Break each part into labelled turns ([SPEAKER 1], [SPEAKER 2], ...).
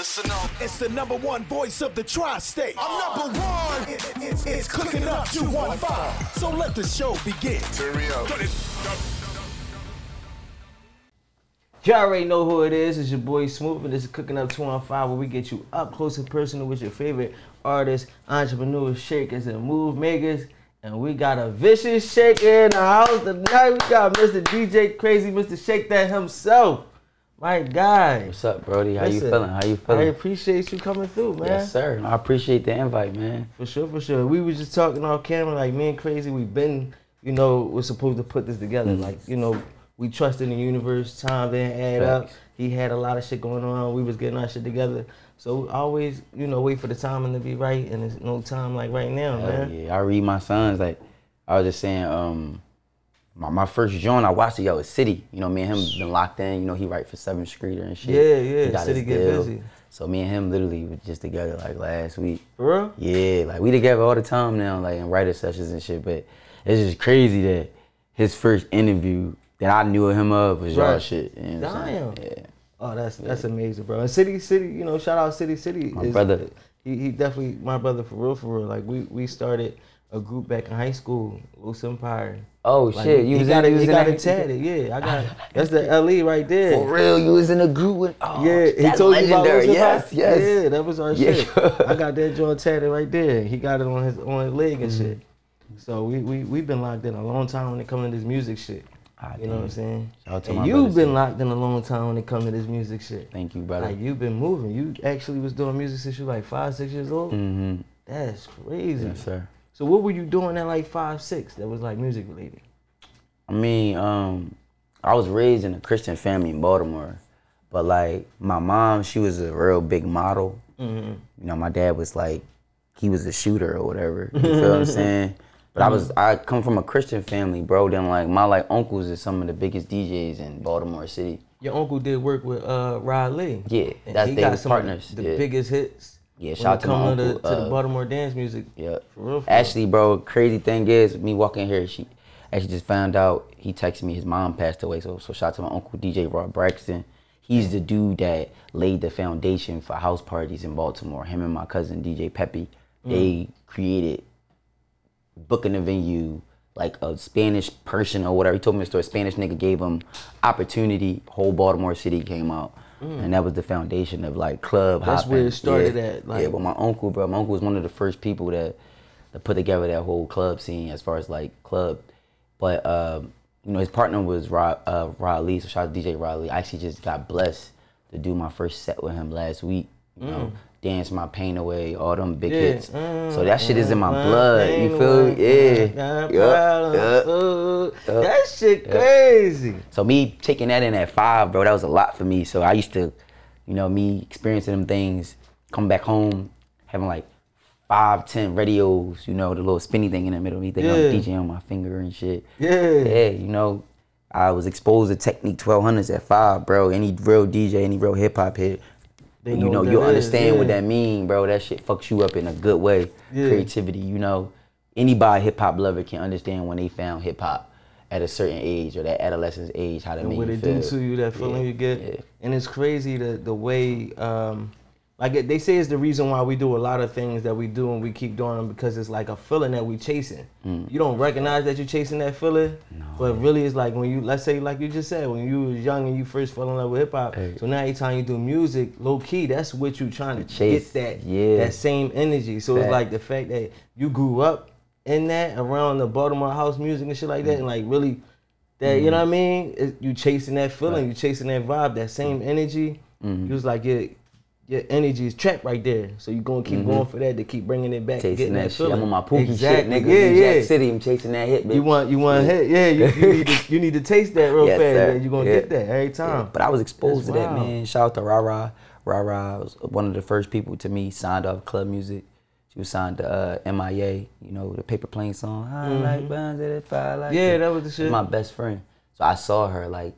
[SPEAKER 1] Listen up.
[SPEAKER 2] It's the number one voice of the tri-state. I'm number one. It- it- it's, it's cooking up 215. So let the show begin.
[SPEAKER 1] Turn me up.
[SPEAKER 3] You already know who it is. It's your boy Smooth, and this is Cooking Up 215, where we get you up close and personal with your favorite artists, entrepreneurs, shakers, and move makers. And we got a vicious shaker in the house tonight. We got Mr. DJ Crazy, Mr. Shake That himself. My guy.
[SPEAKER 4] What's up, Brody? How you feeling? How you feeling?
[SPEAKER 3] I appreciate you coming through, man.
[SPEAKER 4] Yes, sir. I appreciate the invite, man.
[SPEAKER 3] For sure, for sure. We was just talking off camera, like me and Crazy, we've been, you know, we're supposed to put this together.
[SPEAKER 4] Mm-hmm.
[SPEAKER 3] Like, you know, we trust in the universe, time didn't add up. He had a lot of shit going on. We was getting our shit together. So always, you know, wait for the timing to be right and there's no time like right now,
[SPEAKER 4] Hell
[SPEAKER 3] man.
[SPEAKER 4] yeah, I read my sons. Like I was just saying, um, my, my first joint I watched it, yo, was City. You know, me and him been locked in. You know, he write for Seventh Streeter and shit.
[SPEAKER 3] Yeah, yeah, City get
[SPEAKER 4] deal.
[SPEAKER 3] busy.
[SPEAKER 4] So me and him literally was just together like last week.
[SPEAKER 3] For real?
[SPEAKER 4] Yeah, like we together all the time now, like in writer sessions and shit. But it's just crazy that his first interview that I knew him of was y'all
[SPEAKER 3] Right.
[SPEAKER 4] shit. You know what I'm saying?
[SPEAKER 3] Damn.
[SPEAKER 4] Yeah.
[SPEAKER 3] Oh, that's that's amazing, bro. And City City, you know, shout out City City.
[SPEAKER 4] My brother.
[SPEAKER 3] He, he definitely my brother for real, for real. Like we we started a group back in high school, Loose Empire.
[SPEAKER 4] Oh
[SPEAKER 3] Like,
[SPEAKER 4] shit, you was
[SPEAKER 3] got
[SPEAKER 4] in, you was
[SPEAKER 3] got
[SPEAKER 4] in
[SPEAKER 3] it tatted. Yeah, I got. That's the LE right there.
[SPEAKER 4] For real, you was in a group with. Oh,
[SPEAKER 3] Yeah, he
[SPEAKER 4] that's
[SPEAKER 3] told you
[SPEAKER 4] legendary.
[SPEAKER 3] about
[SPEAKER 4] Yes,
[SPEAKER 3] Loose
[SPEAKER 4] yes.
[SPEAKER 3] Empire? Yeah, that was our
[SPEAKER 4] Yeah.
[SPEAKER 3] shit. I got that joint tatted right there. He got it on his on his leg and shit.
[SPEAKER 4] Mm-hmm.
[SPEAKER 3] So we we we've been locked in a long time when it comes to this music shit.
[SPEAKER 4] Ah,
[SPEAKER 3] You know what I'm saying?
[SPEAKER 4] Shout out to
[SPEAKER 3] and you've been
[SPEAKER 4] too.
[SPEAKER 3] locked in a long time when it comes to this music shit.
[SPEAKER 4] Thank you, brother.
[SPEAKER 3] Like you've been moving. You actually was doing music since you were like five, six years old.
[SPEAKER 4] mm-hmm.
[SPEAKER 3] That's crazy.
[SPEAKER 4] Yes, sir.
[SPEAKER 3] So what were you doing at like five, six that was like music related?
[SPEAKER 4] I mean, um, I was raised in a Christian family in Baltimore, but like my mom, she was a real big model.
[SPEAKER 3] Mm-hmm.
[SPEAKER 4] You know, my dad was like, he was a shooter or whatever. You feel what I'm saying? But I was, I come from a Christian family, bro. Then like my like uncles is some of the biggest DJs in Baltimore City.
[SPEAKER 3] Your uncle did work with uh Rod Lee.
[SPEAKER 4] Yeah,
[SPEAKER 3] And
[SPEAKER 4] that's
[SPEAKER 3] he
[SPEAKER 4] they
[SPEAKER 3] got
[SPEAKER 4] was
[SPEAKER 3] some of
[SPEAKER 4] partners.
[SPEAKER 3] The
[SPEAKER 4] yeah.
[SPEAKER 3] biggest hits.
[SPEAKER 4] Yeah,
[SPEAKER 3] when
[SPEAKER 4] shout out to my
[SPEAKER 3] to,
[SPEAKER 4] uncle,
[SPEAKER 3] the, to the
[SPEAKER 4] uh,
[SPEAKER 3] Baltimore dance music.
[SPEAKER 4] Yeah.
[SPEAKER 3] For real, for.
[SPEAKER 4] Actually, bro, crazy thing is, me walking here, she actually just found out he texted me his mom passed away. So, so shout out to my uncle DJ Rob Braxton. He's the dude that laid the foundation for house parties in Baltimore. Him and my cousin DJ Pepe, they created booking a venue like a Spanish person or whatever. He told me the story. Spanish nigga gave him opportunity. Whole Baltimore city came out. And that was the foundation of like club
[SPEAKER 3] Mm. That's
[SPEAKER 4] hopping.
[SPEAKER 3] where it started
[SPEAKER 4] yeah.
[SPEAKER 3] at, like-
[SPEAKER 4] yeah, but my uncle, bro, my uncle was one of the first people that that put together that whole club scene as far as like club. But um, you know, his partner was Rod, uh, Rod Lee. So shout out to DJ Rod Lee. I actually just got blessed to do my first set with him last week. You know, dance my pain away, all them big
[SPEAKER 3] Mm. Yeah.
[SPEAKER 4] hits. so that shit is in my
[SPEAKER 3] Mm,
[SPEAKER 4] blood.
[SPEAKER 3] mm,
[SPEAKER 4] You feel me?
[SPEAKER 3] mm,
[SPEAKER 4] Yeah.
[SPEAKER 3] mm, mm, mm,
[SPEAKER 4] yup.
[SPEAKER 3] That shit crazy.
[SPEAKER 4] So me taking that in at five, bro, that was a lot for me. So I used to, you know, me experiencing them things, come back home, having like five, ten radios, you know, the little spinny thing in the middle. Me thinking
[SPEAKER 3] Yeah.
[SPEAKER 4] I'm DJing on my finger and shit.
[SPEAKER 3] Yeah.
[SPEAKER 4] Yeah, you know, I was exposed to Technics 1200s at five, bro. Any real DJ, any real hip hop hit,
[SPEAKER 3] They
[SPEAKER 4] you
[SPEAKER 3] know
[SPEAKER 4] you
[SPEAKER 3] that is,
[SPEAKER 4] understand what
[SPEAKER 3] yeah.
[SPEAKER 4] that mean, bro. That shit fucks you up in a good way.
[SPEAKER 3] Yeah.
[SPEAKER 4] Creativity, you know. Anybody hip hop lover can understand when they found hip hop at a certain age or that adolescence age, how to
[SPEAKER 3] and
[SPEAKER 4] make
[SPEAKER 3] what it
[SPEAKER 4] feel.
[SPEAKER 3] do to you, that feeling
[SPEAKER 4] Yeah,
[SPEAKER 3] you get.
[SPEAKER 4] yeah.
[SPEAKER 3] And it's crazy the the way um like they say it's the reason why we do a lot of things that we do and we keep doing them because it's like a feeling that we chasing.
[SPEAKER 4] Mm.
[SPEAKER 3] You don't recognize that you're chasing that feeling, but really it's like when you let's say like you just said when you was young and you first fell in love with hip hop.
[SPEAKER 4] Hey.
[SPEAKER 3] So now anytime you do music, low key, that's what you're trying to
[SPEAKER 4] Chase,
[SPEAKER 3] get that
[SPEAKER 4] yeah.
[SPEAKER 3] that same energy. So it's like the fact that you grew up in that around the Baltimore house music and shit like that, mm. and like really that you know mm. what I mean? It, you chasing that feeling, you chasing that vibe, that same mm. energy. Mm-hmm. You was like your your energy is trapped right there, so you gonna keep going for that to keep bringing it back,
[SPEAKER 4] Chasing that,
[SPEAKER 3] that,
[SPEAKER 4] shit. I'm on my pookie
[SPEAKER 3] exactly.
[SPEAKER 4] shit, nigga.
[SPEAKER 3] Yeah,
[SPEAKER 4] New
[SPEAKER 3] yeah.
[SPEAKER 4] Jack City, I'm chasing that hit, bitch.
[SPEAKER 3] You want you want hit, yeah. You, you need to you need to taste that real
[SPEAKER 4] Yes,
[SPEAKER 3] fast.
[SPEAKER 4] sir.
[SPEAKER 3] and You gonna
[SPEAKER 4] Yeah.
[SPEAKER 3] get that every
[SPEAKER 4] Yeah,
[SPEAKER 3] time.
[SPEAKER 4] But I was exposed
[SPEAKER 3] That's
[SPEAKER 4] to that, man. Shout out to Rye Rye. Rara was one of the first people to me signed off club music. She was signed to uh, MIA, you know, the paper plane song. I like buns at it, fire like
[SPEAKER 3] Mm-hmm. Yeah,
[SPEAKER 4] it."
[SPEAKER 3] that was the shit.
[SPEAKER 4] my best friend. So I saw her like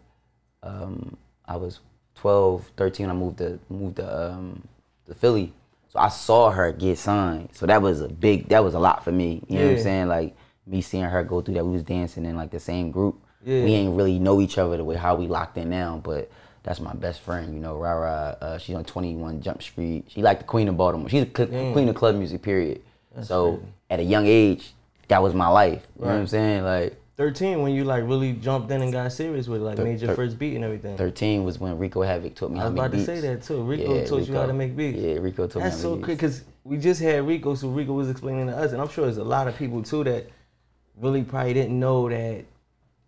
[SPEAKER 4] um, I was 12, 13 I moved to moved to um, to Philly. So I saw her get signed. So that was a big that was a lot for me. You know what I'm saying? Like me seeing her go through that. We was dancing in like the same group.
[SPEAKER 3] Yeah.
[SPEAKER 4] We ain't really know each other the way how we locked in now, but That's my best friend, you know, Rye Rye. Uh, she's on 21 Jump Street. She like the queen of Baltimore. She's the queen of club music, period. so
[SPEAKER 3] crazy.
[SPEAKER 4] at a young age, that was my life. You know what I'm saying? Like
[SPEAKER 3] 13 when you like really jumped in and got serious with it, like
[SPEAKER 4] Thir-
[SPEAKER 3] made your
[SPEAKER 4] thir-
[SPEAKER 3] first beat and everything.
[SPEAKER 4] 13 was when Rico Havoc taught me
[SPEAKER 3] I
[SPEAKER 4] how
[SPEAKER 3] was
[SPEAKER 4] to make
[SPEAKER 3] about to
[SPEAKER 4] beats.
[SPEAKER 3] say that too. Rico
[SPEAKER 4] Yeah,
[SPEAKER 3] taught you how to make beats.
[SPEAKER 4] Yeah, Rico taught
[SPEAKER 3] That's
[SPEAKER 4] me how
[SPEAKER 3] so
[SPEAKER 4] to make
[SPEAKER 3] quick
[SPEAKER 4] beats.
[SPEAKER 3] because we just had Rico, so Rico was explaining to us, and I'm sure there's a lot of people too that really probably didn't know that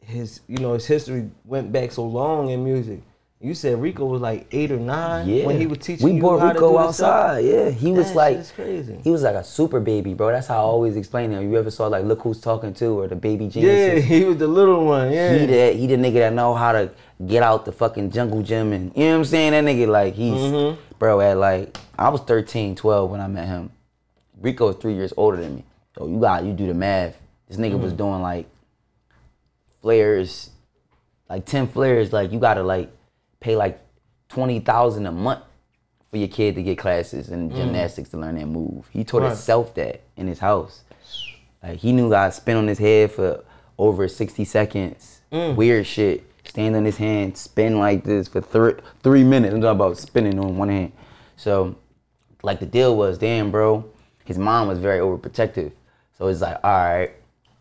[SPEAKER 3] his, you know, his history went back so long in music. You said Rico was like eight or nine
[SPEAKER 4] Yeah.
[SPEAKER 3] when he was teaching
[SPEAKER 4] we
[SPEAKER 3] you
[SPEAKER 4] brought
[SPEAKER 3] how to
[SPEAKER 4] Rico
[SPEAKER 3] do this stuff?
[SPEAKER 4] outside. Yeah, he was
[SPEAKER 3] That
[SPEAKER 4] like
[SPEAKER 3] crazy.
[SPEAKER 4] he was like a super baby, bro. That's how I always explain him. You ever saw like Look Who's Talking Too or the Baby
[SPEAKER 3] Jesus?
[SPEAKER 4] Yeah,
[SPEAKER 3] he was the little one. Yeah,
[SPEAKER 4] He the he the nigga that know how to get out the fucking jungle gym and you know what I'm saying? That nigga like he's
[SPEAKER 3] Mm-hmm.
[SPEAKER 4] bro at like I was 13, 12 when I met him. Rico is three years older than me. So you got you do the math. This nigga
[SPEAKER 3] Mm-hmm.
[SPEAKER 4] was doing like flares, like 10 flares, like you gotta like pay like twenty thousand a month for your kid to get classes and gymnastics to learn that move. He taught
[SPEAKER 3] Mm. Right.
[SPEAKER 4] himself that in his house. Like he knew how to spin on his head for over 60 seconds.
[SPEAKER 3] Mm.
[SPEAKER 4] Weird shit. Stand on his hand, spin like this for thr- three minutes. I'm talking about spinning on one hand. So, like the deal was, damn, bro, his mom was very overprotective. So it's like, all right,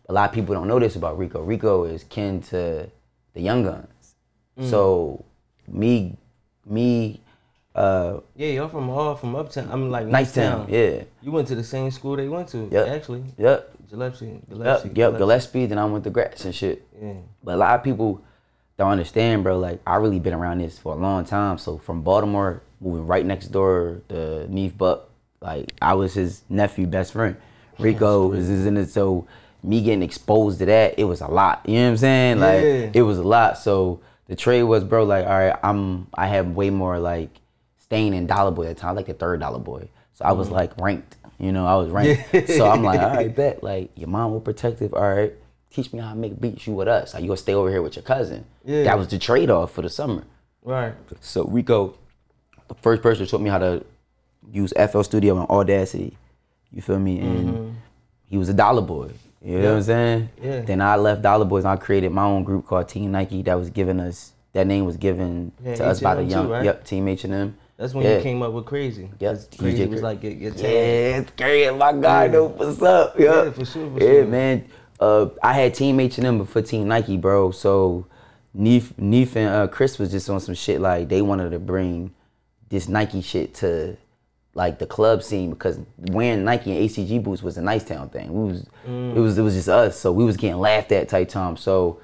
[SPEAKER 4] a lot of people don't know this about Rico. Rico is kin to the Young Gunz.
[SPEAKER 3] Mm.
[SPEAKER 4] So me, me, uh,
[SPEAKER 3] yeah, y'all from all from uptown. I'm like
[SPEAKER 4] Nicetown,
[SPEAKER 3] Nicetown.
[SPEAKER 4] yeah.
[SPEAKER 3] You went to the same school they went to.
[SPEAKER 4] Yep.
[SPEAKER 3] actually.
[SPEAKER 4] Yep.
[SPEAKER 3] Gillespie.
[SPEAKER 4] Yep,
[SPEAKER 3] Gillespie.
[SPEAKER 4] yep, Gillespie. Then I went to Gratz and shit.
[SPEAKER 3] Yeah.
[SPEAKER 4] But a lot of people don't understand, bro. Like I really been around this for a long time. So from Baltimore, moving right next door to Neef Buck, like I was his nephew, best friend. Rico is, is in it. So me getting exposed to that, it was a lot. You know what I'm saying? Like
[SPEAKER 3] Yeah.
[SPEAKER 4] it was a lot. So the trade was, bro. Like all right, I'm I have way more like staying in Dollar Boy at the time, like the third Dollar Boy. So I was like ranked. You know, I was ranked.
[SPEAKER 3] Mm. Yeah.
[SPEAKER 4] So I'm like, all right, bet. Like your mom was protective. All right, teach me how to make beats. You with us. Like you gonna stay over here with your cousin.
[SPEAKER 3] Yeah.
[SPEAKER 4] That was the trade off for the summer.
[SPEAKER 3] Right.
[SPEAKER 4] So Rico, the first person taught me how to use FL Studio and Audacity. You feel me? And he was a dollar boy. You know what. I'm saying?
[SPEAKER 3] Yeah.
[SPEAKER 4] Then I left Dollar Boys and I created my own group called Team Nike that was given us that name was given
[SPEAKER 3] Yeah,
[SPEAKER 4] to us by the
[SPEAKER 3] H&M too,
[SPEAKER 4] young
[SPEAKER 3] right?
[SPEAKER 4] yep, Team H and M.
[SPEAKER 3] That's when
[SPEAKER 4] Yeah.
[SPEAKER 3] you came up with Crazy.
[SPEAKER 4] Yep.
[SPEAKER 3] Crazy
[SPEAKER 4] DJ
[SPEAKER 3] was like tag.
[SPEAKER 4] Yeah, it's crazy. My guy
[SPEAKER 3] Yeah.
[SPEAKER 4] know what's up. Yeah,
[SPEAKER 3] Yeah, for sure, for
[SPEAKER 4] yeah,
[SPEAKER 3] sure.
[SPEAKER 4] man. Uh, I had Team H and M before Team Nike, bro. So Neef, Neef and uh, Chris was just on some shit like they wanted to bring this Nike shit to like the club scene because wearing Nike and ACG boots was a Nicetown thing. We was it mm. was it was just us, so we was getting laughed at tight time. So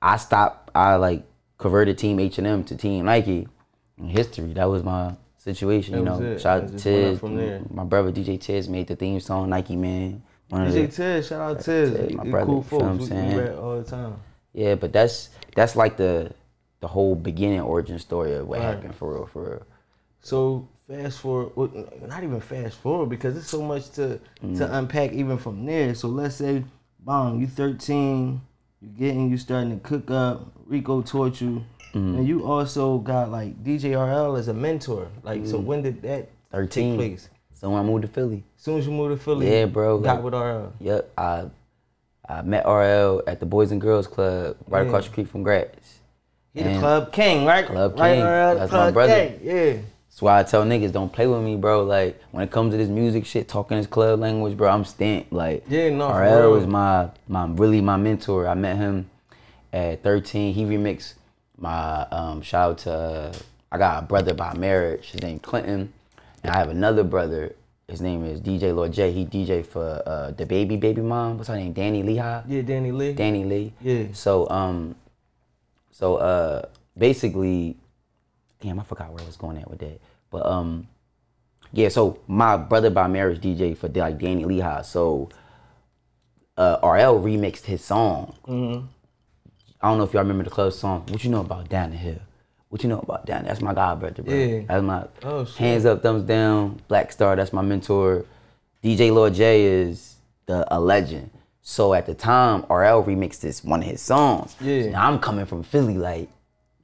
[SPEAKER 4] I stopped. I like converted Team H and M to Team Nike. In history, that was my situation. you
[SPEAKER 3] That was
[SPEAKER 4] know, shout out to
[SPEAKER 3] just went up
[SPEAKER 4] Tiz. My brother DJ Tiz made the theme song. Nike man.
[SPEAKER 3] DJ
[SPEAKER 4] the-
[SPEAKER 3] Tiz, shout out Tiz.
[SPEAKER 4] Tiz, my
[SPEAKER 3] he
[SPEAKER 4] brother,
[SPEAKER 3] cool
[SPEAKER 4] you feel what I'm
[SPEAKER 3] folks.
[SPEAKER 4] Saying?
[SPEAKER 3] all the time.
[SPEAKER 4] Yeah, but that's that's like the the whole beginning origin story of what
[SPEAKER 3] Right.
[SPEAKER 4] happened for real, for real.
[SPEAKER 3] So fast forward, not even fast forward because there's so much to
[SPEAKER 4] Mm.
[SPEAKER 3] to unpack even from there. So let's say, bong, you 13, you getting, you starting to cook up. Rico taught you,
[SPEAKER 4] Mm.
[SPEAKER 3] and you also got like DJ RL as a mentor. Like, so when did that
[SPEAKER 4] Mm. Thirteen.
[SPEAKER 3] take place?
[SPEAKER 4] So when I moved to Philly,
[SPEAKER 3] As soon as you moved to Philly,
[SPEAKER 4] Yeah, bro,
[SPEAKER 3] got
[SPEAKER 4] like-
[SPEAKER 3] with RL.
[SPEAKER 4] yep, I I met RL at the Boys and Girls Club right
[SPEAKER 3] Yeah.
[SPEAKER 4] across the street from Gratz.
[SPEAKER 3] He the club king, right?
[SPEAKER 4] Club
[SPEAKER 3] right,
[SPEAKER 4] king.
[SPEAKER 3] RL,
[SPEAKER 4] That's my brother.
[SPEAKER 3] king. Yeah.
[SPEAKER 4] That's why I tell niggas don't play with me, bro. Like when it comes to this music shit, talking this club language, bro, I'm stamped. Like
[SPEAKER 3] Yeah, no,
[SPEAKER 4] RL was my my really my mentor. I met him at 13. He remixed my um shout out to uh, I got a brother by marriage. His name Clinton, and I have another brother. His name is DJ Lord J. He DJ for uh DaBaby baby mom. What's her name? Danny Lehigh.
[SPEAKER 3] Yeah, DaniLeigh.
[SPEAKER 4] Danny Lee.
[SPEAKER 3] Yeah.
[SPEAKER 4] So um, so uh, basically, damn, I forgot where I was going at with that. But um, yeah. So my brother by marriage DJ for like Danny Lehigh. So uh, RL remixed his song.
[SPEAKER 3] Mm-hmm.
[SPEAKER 4] I don't know if y'all remember the club song. What you know about Down the Hill? What you know about Down? That's my god brother, bro.
[SPEAKER 3] Yeah.
[SPEAKER 4] That's my
[SPEAKER 3] Oh, shit.
[SPEAKER 4] hands up, thumbs down. Black Star. That's my mentor. DJ Lord J is the a legend. So at the time, RL remixed this one of his songs.
[SPEAKER 3] Yeah.
[SPEAKER 4] So now I'm coming from Philly, like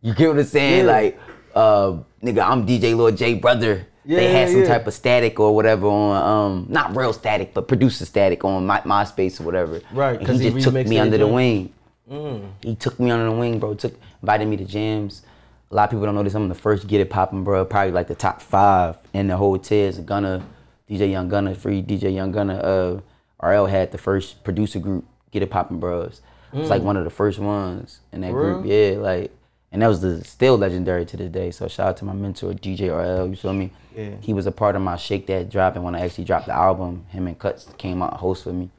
[SPEAKER 4] you get what I'm saying?
[SPEAKER 3] Yeah.
[SPEAKER 4] Like, uh, nigga, I'm DJ Lord J brother. they
[SPEAKER 3] Yeah,
[SPEAKER 4] had some
[SPEAKER 3] yeah.
[SPEAKER 4] type of static or whatever on um not real static, but producer static on my MySpace or whatever.
[SPEAKER 3] Right,
[SPEAKER 4] And
[SPEAKER 3] 'cause
[SPEAKER 4] he
[SPEAKER 3] he
[SPEAKER 4] just took me under the wing. He took me under the wing, bro. Took invited me to jams. a lot of people don't know this. I'm the first Get It Poppin', bro. Probably like the top five in the whole tiers. Gunna, DJ Young Gunna, free DJ Young Gunna. Uh, RL had the first producer group, Get It Poppin' Bros. It was like one of the first ones in that
[SPEAKER 3] Mm. For
[SPEAKER 4] group. Yeah, like, and that was the still legendary to this day. So shout out to my mentor, DJ RL. You feel me?
[SPEAKER 3] Yeah.
[SPEAKER 4] He was a part of my Shake That drop, and when I actually dropped the album, him and Cuts came out host for me.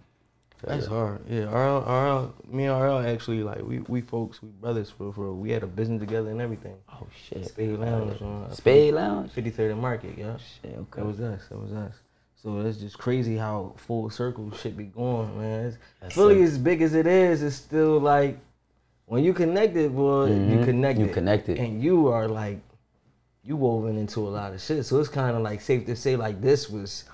[SPEAKER 4] So,
[SPEAKER 3] That's
[SPEAKER 4] yeah.
[SPEAKER 3] hard. Yeah, RL, RL, me and RL actually like we we folks, we brothers for for we had a business together and everything.
[SPEAKER 4] Oh shit.
[SPEAKER 3] Spade Lounge on
[SPEAKER 4] Spade Lounge.
[SPEAKER 3] Fifty Third and Market, yeah.
[SPEAKER 4] Shit, okay.
[SPEAKER 3] That was us. That was us. So it's just crazy how full circle shit be going, man. It's, Philly,
[SPEAKER 4] it.
[SPEAKER 3] as big as it is, it's still like when you connected, boy, you
[SPEAKER 4] Mhm.
[SPEAKER 3] connected.
[SPEAKER 4] You connected.
[SPEAKER 3] and you are like you woven into a lot of shit. So it's kind of like safe to say like this was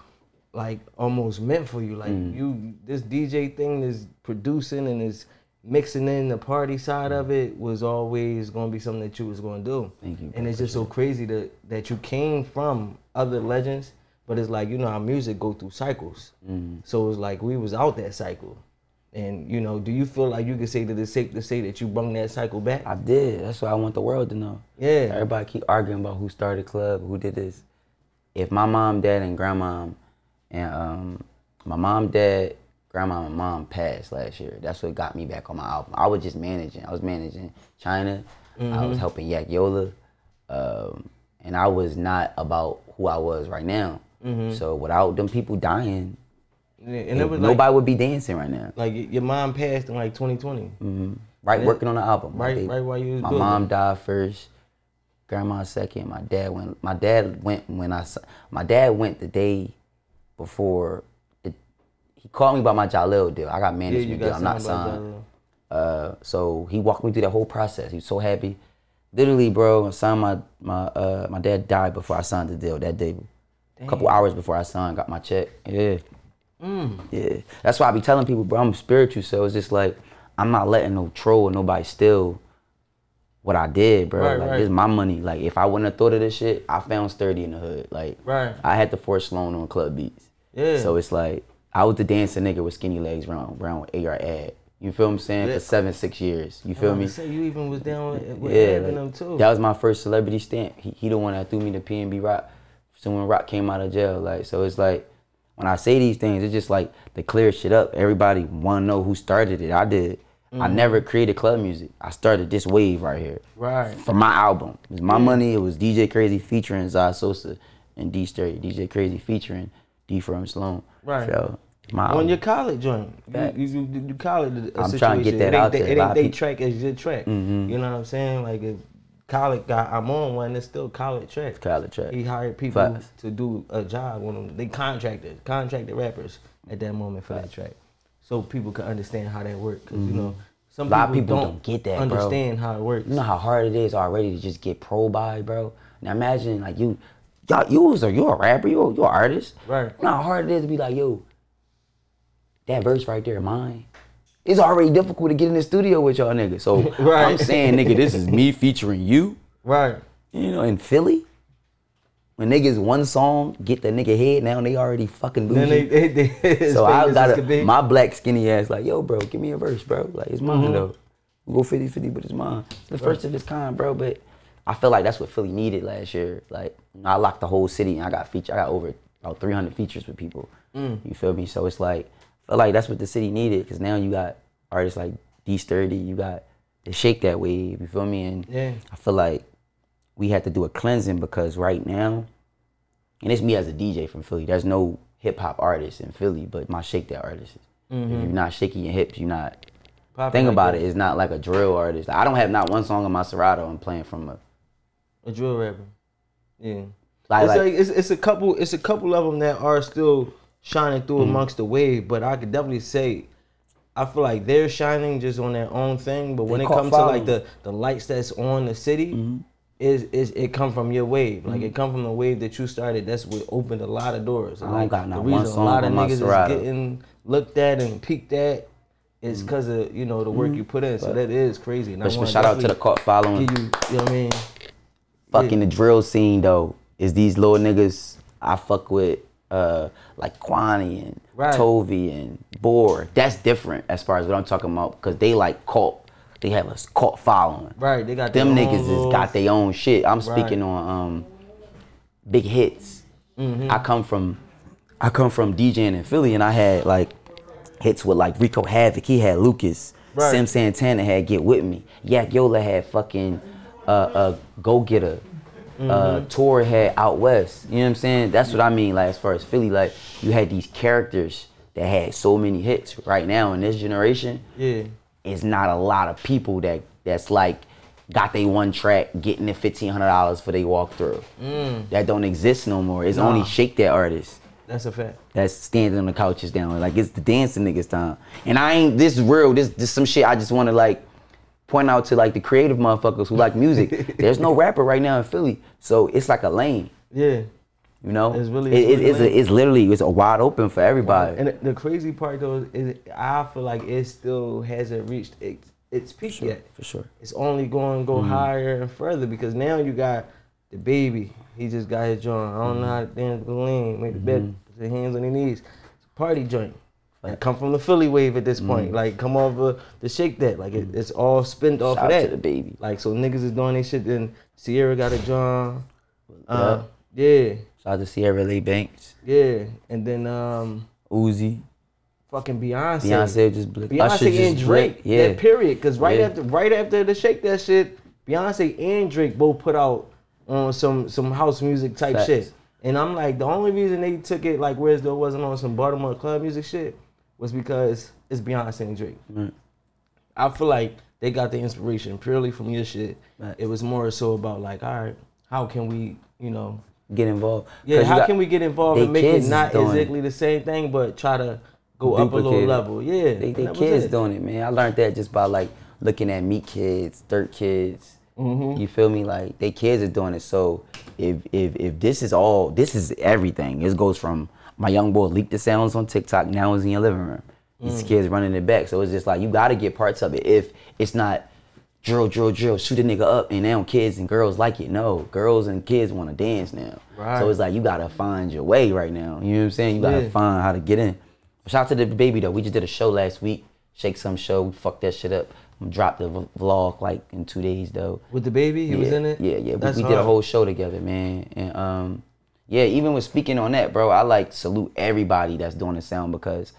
[SPEAKER 3] like almost meant for you. Like
[SPEAKER 4] Mm.
[SPEAKER 3] you, this DJ thing is producing and is mixing in the party side of it was always gonna be something that you was gonna do.
[SPEAKER 4] Thank you,
[SPEAKER 3] And it's just so crazy that that you came from other legends, but it's like you know how music go through cycles.
[SPEAKER 4] Mm-hmm.
[SPEAKER 3] So it's like we was out that cycle. And you know, do you feel like you could say that it's safe to say that you brung that cycle back?
[SPEAKER 4] I did. That's what I want the world to know.
[SPEAKER 3] Yeah.
[SPEAKER 4] Everybody keep arguing about who started club, who did this. If my mom, dad, and grandma, and um, my mom, dad, grandma, and mom passed last year, that's what got me back on my album. I was just managing. I was managing China. I was helping Yak Yola, um, and I was not about who I was right now. So without them people dying,
[SPEAKER 3] and it was like,
[SPEAKER 4] nobody would be dancing right now.
[SPEAKER 3] like your mom passed in like 2020.
[SPEAKER 4] Right,
[SPEAKER 3] Yeah.
[SPEAKER 4] working on the album. My
[SPEAKER 3] Right-
[SPEAKER 4] baby-
[SPEAKER 3] right while you was
[SPEAKER 4] My mom died first, grandma second. My dad went. My dad went when I. My dad went the day before. The, he called me about my Jalil deal. I got
[SPEAKER 3] Yeah,
[SPEAKER 4] management deal. I'm not signed. Uh, so he walked me through that whole process. He was so happy. Literally, bro, I signed my my uh my dad died before I signed the deal that day. A couple hours before I signed, got my check. Yeah.
[SPEAKER 3] Mm.
[SPEAKER 4] Yeah. That's why I be telling people, bro, I'm spiritual, so it's just like I'm not letting no troll or nobody steal what I did, bro.
[SPEAKER 3] Right,
[SPEAKER 4] like
[SPEAKER 3] right.
[SPEAKER 4] this is my money. Like if I wouldn't have thought of this shit, I found sturdy in the hood. Like
[SPEAKER 3] Right.
[SPEAKER 4] I had to force loan on club beats.
[SPEAKER 3] Yeah.
[SPEAKER 4] So it's like I was the dancing nigga with skinny legs around around AR ad. You feel what I'm saying? For seven, six years. You feel me?
[SPEAKER 3] Say you even was down with, with
[SPEAKER 4] Yeah, like,
[SPEAKER 3] them too.
[SPEAKER 4] that was my first celebrity stamp. He, he the one that threw me to PNB Rock. So when Rock came out of jail, like so it's like when I say these things, it's just like to clear shit up. Everybody want to know who started it. I did. I
[SPEAKER 3] Mm-hmm.
[SPEAKER 4] never created club music. I started this wave right here
[SPEAKER 3] right.
[SPEAKER 4] for my album. It was my money. It was DJ Crazy featuring Zai Sosa and D Sturdy. DJ Crazy featuring D from Sloan.
[SPEAKER 3] Right.
[SPEAKER 4] So my
[SPEAKER 3] On your college joint, you, you, you, you college
[SPEAKER 4] I'm
[SPEAKER 3] situation.
[SPEAKER 4] trying to get that
[SPEAKER 3] it
[SPEAKER 4] out
[SPEAKER 3] they-
[SPEAKER 4] there.
[SPEAKER 3] It ain't they
[SPEAKER 4] people-
[SPEAKER 3] track as your track.
[SPEAKER 4] Mhm.
[SPEAKER 3] You know what I'm saying? Like college got I'm on one, it's still college track.
[SPEAKER 4] College track.
[SPEAKER 3] He hired people
[SPEAKER 4] Facts.
[SPEAKER 3] to do a job on them. They contracted contracted rappers at that moment for that track, so people could understand how that worked. because you know some
[SPEAKER 4] Mm-hmm. A lot of
[SPEAKER 3] people,
[SPEAKER 4] people
[SPEAKER 3] don't,
[SPEAKER 4] don't get that, bro.
[SPEAKER 3] understand how it works.
[SPEAKER 4] You know how hard it is already to just get pro by, bro. Now imagine like you, y'all, you was a you a rapper, you a, you a artist.
[SPEAKER 3] Right.
[SPEAKER 4] You know how hard it is to be like, yo, that verse right there, mine. It's already difficult to get in the studio with y'all niggas. So
[SPEAKER 3] Right.
[SPEAKER 4] I'm saying, nigga, this is me featuring you.
[SPEAKER 3] Right.
[SPEAKER 4] You know, in Philly. When niggas one song get the nigga head, now they already fucking bougie.
[SPEAKER 3] they, they, they
[SPEAKER 4] So I got
[SPEAKER 3] be.
[SPEAKER 4] my black skinny ass like, yo, bro, give me a verse, bro. Like it's
[SPEAKER 3] Mm-hmm.
[SPEAKER 4] mine though. We go 50-50, but it's mine. It's the first of its kind, bro. But I feel like that's what Philly needed last year. Like I locked the whole city and I got feature. I got over about 300 features with people.
[SPEAKER 3] Mm.
[SPEAKER 4] You feel me? So it's like Feel like that's what the city needed because now you got artists like D Sturdy. You got to shake that wave. You feel me? And
[SPEAKER 3] Yeah.
[SPEAKER 4] I feel like we had to do a cleansing because right now, and it's me as a DJ from Philly. There's no hip hop artist in Philly, but my shake that artists. If mm-hmm. you're not shaking your hips, you're not.
[SPEAKER 3] Popping
[SPEAKER 4] Think
[SPEAKER 3] like
[SPEAKER 4] about
[SPEAKER 3] that.
[SPEAKER 4] it. It's not like a drill artist. I don't have not one song on my Serato I'm playing from a
[SPEAKER 3] A drill rapper. Yeah.
[SPEAKER 4] like,
[SPEAKER 3] it's
[SPEAKER 4] like
[SPEAKER 3] like it's, it's a couple it's a couple of them that are still shining through
[SPEAKER 4] Mm-hmm.
[SPEAKER 3] amongst the wave, but I could definitely say I feel like they're shining just on their own thing. But when
[SPEAKER 4] They
[SPEAKER 3] it comes to like the the lights that's on the city,
[SPEAKER 4] Mm-hmm.
[SPEAKER 3] is is it come from your wave? Like it come from the wave that you started. That's what opened a lot of doors. And
[SPEAKER 4] I don't
[SPEAKER 3] like
[SPEAKER 4] got
[SPEAKER 3] the
[SPEAKER 4] not
[SPEAKER 3] reason
[SPEAKER 4] one
[SPEAKER 3] a lot of niggas is getting looked at and peeked at is
[SPEAKER 4] Mm-hmm.
[SPEAKER 3] because of you know the work you put in. So that is crazy. And
[SPEAKER 4] but, but shout out to the caught following.
[SPEAKER 3] you, you know what I mean?
[SPEAKER 4] fucking the drill scene though is these little niggas I fuck with uh like Kwani and
[SPEAKER 3] Right.
[SPEAKER 4] Tovi and Boar. That's different as far as what I'm talking about because they like cult. they have a cult following.
[SPEAKER 3] Right, they got
[SPEAKER 4] them niggas has got their own shit. I'm
[SPEAKER 3] Right.
[SPEAKER 4] speaking on um big hits.
[SPEAKER 3] Mm-hmm.
[SPEAKER 4] I come from I come from DJing in Philly and I had like hits with like Rico Havoc, he had Lucas.
[SPEAKER 3] Right.
[SPEAKER 4] Sim Santana had Get With Me. Yak Yola had fucking uh uh Go Getter. Uh
[SPEAKER 3] Mm-hmm.
[SPEAKER 4] Tor had Out West. You know what I'm saying? That's what I mean, like as far as Philly, like you had these characters that had so many hits right now in this generation
[SPEAKER 3] Yeah.
[SPEAKER 4] it's not a lot of people that that's like got they one track getting the fifteen hundred dollars for they walk through. That don't exist no more. It's only shake that artist.
[SPEAKER 3] That's a fact.
[SPEAKER 4] that's standing on the couches down. Like it's the dancing niggas time. And I ain't this real. This this some shit I just want to like point out to like the creative motherfuckers who like music. There's no rapper right now in Philly, so it's like a lane.
[SPEAKER 3] Yeah.
[SPEAKER 4] You know,
[SPEAKER 3] It's really- it's
[SPEAKER 4] it-
[SPEAKER 3] really
[SPEAKER 4] it's, a, it's literally it's a wide open for everybody.
[SPEAKER 3] And the- the crazy part though is I feel like it still hasn't reached its, its peak yet.
[SPEAKER 4] for sure.
[SPEAKER 3] It's only going to go
[SPEAKER 4] Mm-hmm.
[SPEAKER 3] higher and further because now you got DaBaby. He just got his joint. I don't know how to dance the lean, make the bed,
[SPEAKER 4] Mm-hmm.
[SPEAKER 3] put your hands on your knees. It's a party joint. Like come from the Philly wave at this point.
[SPEAKER 4] Mm-hmm.
[SPEAKER 3] Like come over the shake that. Like it, it's all spent off
[SPEAKER 4] Shout
[SPEAKER 3] of that.
[SPEAKER 4] to DaBaby.
[SPEAKER 3] Like so niggas is doing their shit. Then Sierra got a joint. Uh, yeah,
[SPEAKER 4] Shout out to Sierra Lee Banks,
[SPEAKER 3] yeah. And then um,
[SPEAKER 4] Uzi,
[SPEAKER 3] fucking Beyonce.
[SPEAKER 4] Beyonce just blick.
[SPEAKER 3] Beyonce
[SPEAKER 4] Usher just
[SPEAKER 3] and Drake.
[SPEAKER 4] blick. Yeah.
[SPEAKER 3] That period. Cause right
[SPEAKER 4] Yeah.
[SPEAKER 3] after right after the shake that shit, Beyonce and Drake both put out on some some house music type
[SPEAKER 4] Facts.
[SPEAKER 3] shit. And I'm like, the only reason they took it like whereas there wasn't on some Baltimore club music shit was because it's Beyonce and Drake.
[SPEAKER 4] Right.
[SPEAKER 3] I feel like they got the inspiration purely from your shit.
[SPEAKER 4] Right.
[SPEAKER 3] It was more so about like, all right, how can we, you know,
[SPEAKER 4] Get involved.
[SPEAKER 3] Yeah, how
[SPEAKER 4] got-
[SPEAKER 3] can we get involved and make it not
[SPEAKER 4] doing it.
[SPEAKER 3] exactly the same thing, but try to go up a little level? Yeah,
[SPEAKER 4] They, they kids doing it, man. I learned that just by like looking at Meat Kids, Dirt Kids.
[SPEAKER 3] Mm-hmm.
[SPEAKER 4] You feel me? Like they kids are doing it. So if if if this is all, this is everything. This goes from my young boy leaked the sounds on TikTok. Now is in your living room. These
[SPEAKER 3] Mm.
[SPEAKER 4] kids running it back. So it's just like you got to get parts of it. If it's not drill, drill, drill, shoot a nigga up, and now kids and girls like it. No, girls and kids want to dance now.
[SPEAKER 3] Right.
[SPEAKER 4] So it's like you gotta find your way right now. You know what I'm saying? You gotta
[SPEAKER 3] Yeah.
[SPEAKER 4] find how to get in. Shout out to DaBaby though. We just did a show last week. Shake some show. We fucked that shit up. Dropped the vlog like in two days though.
[SPEAKER 3] With DaBaby, he
[SPEAKER 4] yeah,
[SPEAKER 3] was in it.
[SPEAKER 4] Yeah, yeah. We, we did a whole show together, man. And um, yeah, even with speaking on that, bro, I like salute everybody that's doing the sound because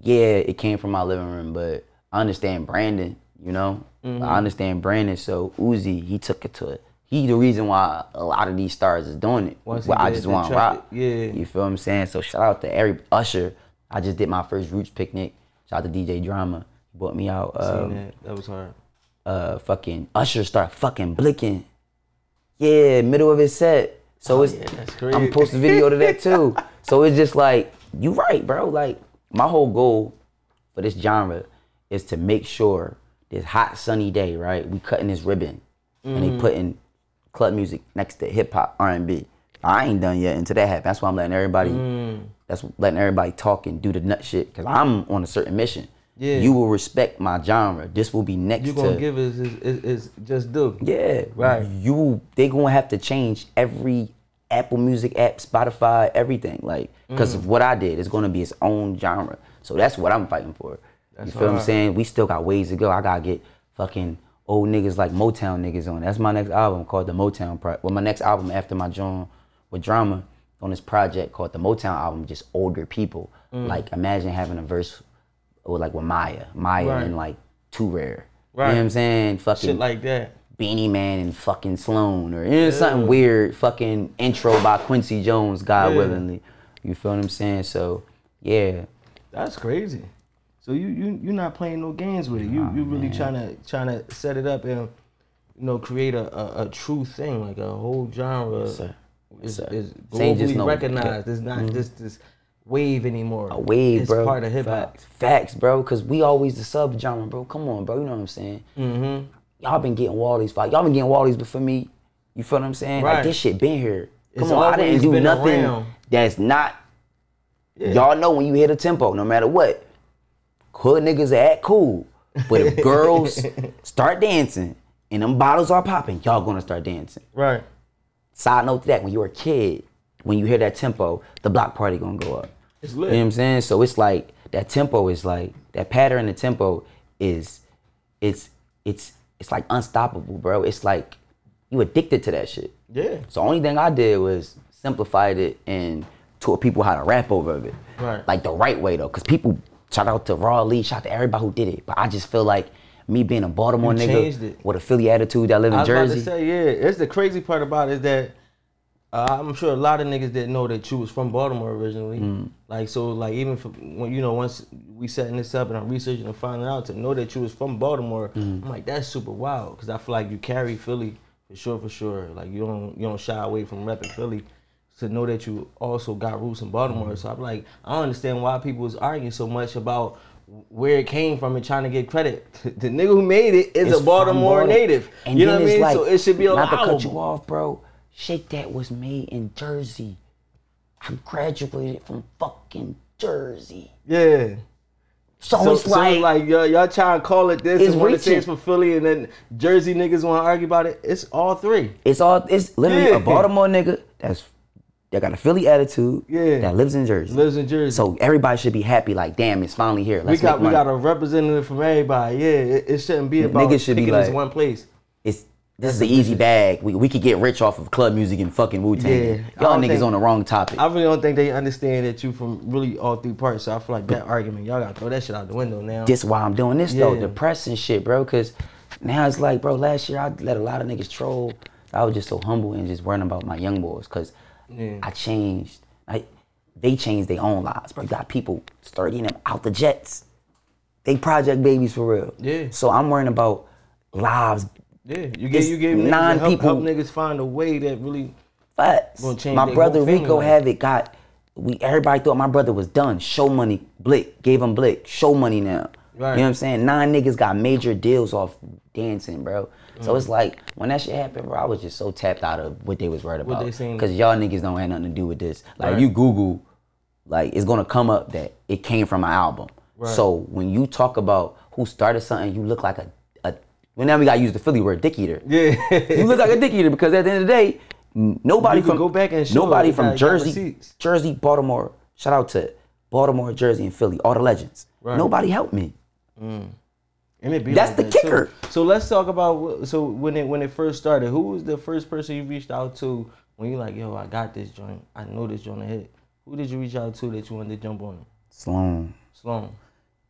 [SPEAKER 4] yeah, it came from my living room, but I understand Brandon, you know?
[SPEAKER 3] Mm-hmm.
[SPEAKER 4] I understand Brandon, so Uzi, he took it to it. He the reason why a lot of these stars is doing it.
[SPEAKER 3] Once
[SPEAKER 4] Well, I just want to rock.
[SPEAKER 3] yeah.
[SPEAKER 4] You feel what I'm saying? So shout out to every Usher. I just did my first Roots picnic. Shout out to DJ Drama. He brought me out.
[SPEAKER 3] Seen
[SPEAKER 4] Um,
[SPEAKER 3] that. That was hard.
[SPEAKER 4] uh fucking Usher start fucking blicking. Yeah, middle of his set. So it's
[SPEAKER 3] Oh, yeah,
[SPEAKER 4] I'm
[SPEAKER 3] crazy.
[SPEAKER 4] post a video to that too. so it's just like you right, bro. Like my whole goal for this genre is to make sure this hot sunny day, right? We cutting this ribbon and
[SPEAKER 3] Mm-hmm.
[SPEAKER 4] they putting club music next to hip hop R and B. I ain't done yet until that happens. That's why I'm letting everybody.
[SPEAKER 3] Mm.
[SPEAKER 4] That's letting everybody talk and do the nut shit because I'm on a certain mission.
[SPEAKER 3] Yeah.
[SPEAKER 4] You will respect my genre. This will be next
[SPEAKER 3] You
[SPEAKER 4] to
[SPEAKER 3] gonna give us is, is, is just do.
[SPEAKER 4] yeah,
[SPEAKER 3] Right.
[SPEAKER 4] You they gonna have to change every Apple Music app, Spotify, everything. Like, because
[SPEAKER 3] Mm.
[SPEAKER 4] of what I did, it's gonna be its own genre. So that's what I'm fighting for. you feel what I'm saying? We still got ways to go. I gotta get fucking old niggas like Motown niggas on. That's my next album called the Motown. Pro- well, my next album after my joint with drama on this project called the Motown album. Just older people.
[SPEAKER 3] Mm.
[SPEAKER 4] Like, imagine having a verse with like with Maya, Maya
[SPEAKER 3] Right.
[SPEAKER 4] and like Too Rare. You know what I'm saying? Fucking
[SPEAKER 3] Shit like that.
[SPEAKER 4] Beenie Man and fucking Sloan or you know, something weird fucking intro by Quincy Jones, God
[SPEAKER 3] Yeah.
[SPEAKER 4] willingly. You feel what I'm saying? So yeah.
[SPEAKER 3] That's crazy. So you you you're not playing no games with it. You you really trying to trying to set it up and you know create a, a, a true thing like a whole genre.
[SPEAKER 4] Yes,
[SPEAKER 3] is,
[SPEAKER 4] sir.
[SPEAKER 3] is
[SPEAKER 4] ain't just
[SPEAKER 3] globally
[SPEAKER 4] no-
[SPEAKER 3] recognized. It's not mm-hmm. just this wave anymore.
[SPEAKER 4] A wave,
[SPEAKER 3] it's
[SPEAKER 4] bro.
[SPEAKER 3] part of hip hop.
[SPEAKER 4] Facts. Facts, bro. Cause we always the sub genre, bro. Come on, bro. You know what I'm saying?
[SPEAKER 3] Mm-hmm.
[SPEAKER 4] Y'all been getting Wally's fight. Y'all been getting Wally's before me. You feel what I'm saying?
[SPEAKER 3] Right.
[SPEAKER 4] Like this shit been here. Come
[SPEAKER 3] It's
[SPEAKER 4] on, I didn't do nothing
[SPEAKER 3] around.
[SPEAKER 4] that's not. Yeah. Y'all know when you hit a tempo, no matter what, hood niggas act cool. But if girls start dancing and them bottles are popping, y'all gonna start dancing.
[SPEAKER 3] Right.
[SPEAKER 4] Side note to that, when you were a kid, when you hear that tempo, the block party gonna go up.
[SPEAKER 3] It's
[SPEAKER 4] You know
[SPEAKER 3] lit.
[SPEAKER 4] what I'm saying? So it's like that tempo is like that pattern the tempo is it's it's it's like unstoppable, bro. It's like you addicted to that shit.
[SPEAKER 3] Yeah.
[SPEAKER 4] So the only thing I did was simplified it and taught people how to rap over it.
[SPEAKER 3] Right.
[SPEAKER 4] Like the right way though, cause people shout out to Rod Lee, shout out to everybody who did it. But I just feel like me being a Baltimore
[SPEAKER 3] You
[SPEAKER 4] nigga with a Philly attitude that live in Jersey.
[SPEAKER 3] I was
[SPEAKER 4] Jersey.
[SPEAKER 3] about to say, yeah. It's the crazy part about it is that uh, I'm sure a lot of niggas didn't know that you was from Baltimore originally.
[SPEAKER 4] Mm.
[SPEAKER 3] Like so, like even for, when you know once we setting this up and I'm researching and finding out to know that you was from Baltimore,
[SPEAKER 4] Mm.
[SPEAKER 3] I'm like that's super wild because I feel like you carry Philly for sure, for sure. Like you don't you don't shy away from repping Philly. To know that you also got roots in Baltimore,
[SPEAKER 4] Mm.
[SPEAKER 3] so I'm like, I don't understand why people was arguing so much about where it came from and trying to get credit. The nigga who made it is
[SPEAKER 4] It's
[SPEAKER 3] a Baltimore
[SPEAKER 4] Baltimore.
[SPEAKER 3] native.
[SPEAKER 4] And
[SPEAKER 3] you know what I mean?
[SPEAKER 4] like,
[SPEAKER 3] so it should be
[SPEAKER 4] not to cut you off, bro. Shake That was made in Jersey. I graduated from fucking Jersey.
[SPEAKER 3] Yeah.
[SPEAKER 4] So,
[SPEAKER 3] So,
[SPEAKER 4] it's
[SPEAKER 3] so
[SPEAKER 4] like,
[SPEAKER 3] like y'all, y'all trying to call it this
[SPEAKER 4] It's
[SPEAKER 3] and want to say it's for Philly and then Jersey niggas want to argue about it. It's all three.
[SPEAKER 4] it's all it's literally
[SPEAKER 3] Yeah.
[SPEAKER 4] a Baltimore nigga that's that got a Philly attitude.
[SPEAKER 3] Yeah.
[SPEAKER 4] That lives in Jersey.
[SPEAKER 3] Lives in Jersey.
[SPEAKER 4] So everybody should be happy. Like, damn, it's finally here.
[SPEAKER 3] we
[SPEAKER 4] Let's
[SPEAKER 3] got
[SPEAKER 4] make
[SPEAKER 3] we got a representative from everybody. Yeah, it, it shouldn't be about
[SPEAKER 4] Niggas should be
[SPEAKER 3] picking this
[SPEAKER 4] like-
[SPEAKER 3] one place.
[SPEAKER 4] This is the easy bag. We, we could get rich off of club music and fucking Wu Tang.
[SPEAKER 3] Yeah.
[SPEAKER 4] Y'all niggas
[SPEAKER 3] think-
[SPEAKER 4] on the wrong topic.
[SPEAKER 3] I really don't think they understand that you from really all three parts. So I feel like that argument, y'all gotta throw that shit out the window now.
[SPEAKER 4] this why I'm doing this though, depressing shit, bro. Cause now it's like, bro, last year I let a lot of niggas troll. I was just so humble and just worrying about my young boys. Cause
[SPEAKER 3] Yeah.
[SPEAKER 4] I changed. I, they changed their own lives, bro. You got people starting them out the jets. They project babies for real.
[SPEAKER 3] Yeah.
[SPEAKER 4] So I'm worrying about lives.
[SPEAKER 3] Yeah, you gave you gave
[SPEAKER 4] nine
[SPEAKER 3] help,
[SPEAKER 4] people-
[SPEAKER 3] help niggas find a way that really
[SPEAKER 4] Facts. My brother Rico
[SPEAKER 3] life.
[SPEAKER 4] have it got we everybody thought my brother was done. Show money, Blick, gave him Blick, show money now.
[SPEAKER 3] Right.
[SPEAKER 4] You know what I'm saying? Nine niggas got major deals off dancing, bro.
[SPEAKER 3] Mm.
[SPEAKER 4] So it's like when that shit happened, bro, I was just so tapped out of what they was
[SPEAKER 3] What
[SPEAKER 4] about.
[SPEAKER 3] they seen.
[SPEAKER 4] Cause y'all niggas don't have nothing to do with this. Like
[SPEAKER 3] Right.
[SPEAKER 4] you Google, like it's gonna come up that it came from my album.
[SPEAKER 3] Right.
[SPEAKER 4] So when you talk about who started something, you look like a well now we gotta use the Philly word dick eater
[SPEAKER 3] yeah.
[SPEAKER 4] you look like a dick eater because at the end of the day, nobody from
[SPEAKER 3] go back and
[SPEAKER 4] nobody from
[SPEAKER 3] got- got
[SPEAKER 4] Jersey. Jersey, Baltimore. Shout out to Baltimore, Jersey, and Philly, all the legends.
[SPEAKER 3] Right.
[SPEAKER 4] Nobody helped me. Mm.
[SPEAKER 3] And it be
[SPEAKER 4] That's
[SPEAKER 3] like
[SPEAKER 4] the
[SPEAKER 3] that,
[SPEAKER 4] kicker.
[SPEAKER 3] So let's talk about so when it when it first started. Who was the first person you reached out to when you like, yo, I got this joint. I know this joint hit. Who did you reach out to that you wanted to jump on?
[SPEAKER 4] Sloan.
[SPEAKER 3] Sloan.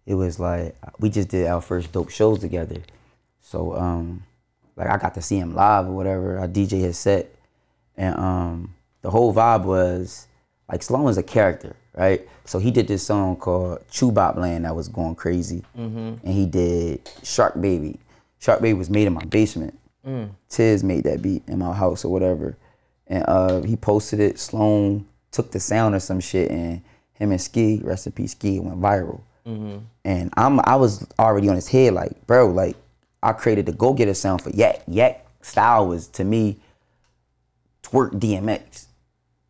[SPEAKER 4] It was like we just did our first dope shows together. So um, like I got to see him live or whatever. I DJ his set, and um, the whole vibe was like Sloan is a character, right? So he did this song called Chubop Land that was going crazy, and he did Shark Baby. Shark Baby was made in my basement. Tiz made that beat in my house or whatever, and uh, he posted it. Sloan took the sound or some shit, and him and Ski, peace, Ski, went viral. And I'm I was already on his head like, bro, like I created the go getter sound for Yak. Yak style was to me twerk DMX.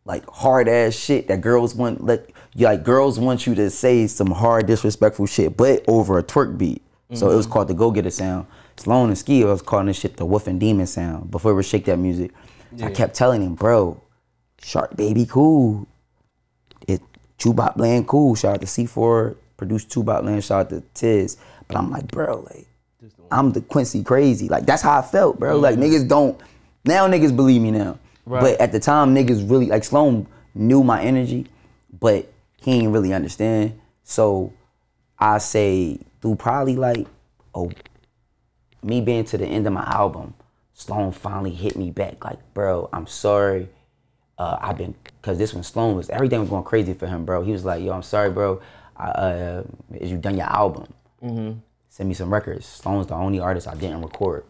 [SPEAKER 4] Like hard ass shit that girls want let you like girls want you to say some hard disrespectful shit, but over a twerk beat. So it was mm-hmm. called the go getter sound. Sloan and Ski I was calling this shit the Wolf and Demon sound before it was shake that music. So I kept telling him, bro, Shark Baby cool. It Chubop Land cool. Shout out to C4, produced Chubop Land, shout out to Tiz. But I'm like, bro, like, I'm the Quincy crazy. Like, that's how I felt, bro. Like, niggas don't, now niggas believe me now.
[SPEAKER 3] Right.
[SPEAKER 4] But at the time, niggas really, like, Sloan knew my energy, but he ain't really understand. So I say, through probably like, oh, me being to the end of my album, Sloan finally hit me back. Like, bro, I'm sorry. Uh, I've been, cause this one Sloan was everything was going crazy for him, bro. He was like, yo, I'm sorry, bro. I, uh, is you done your album? Send me some records. Sloan's the only artist I didn't record.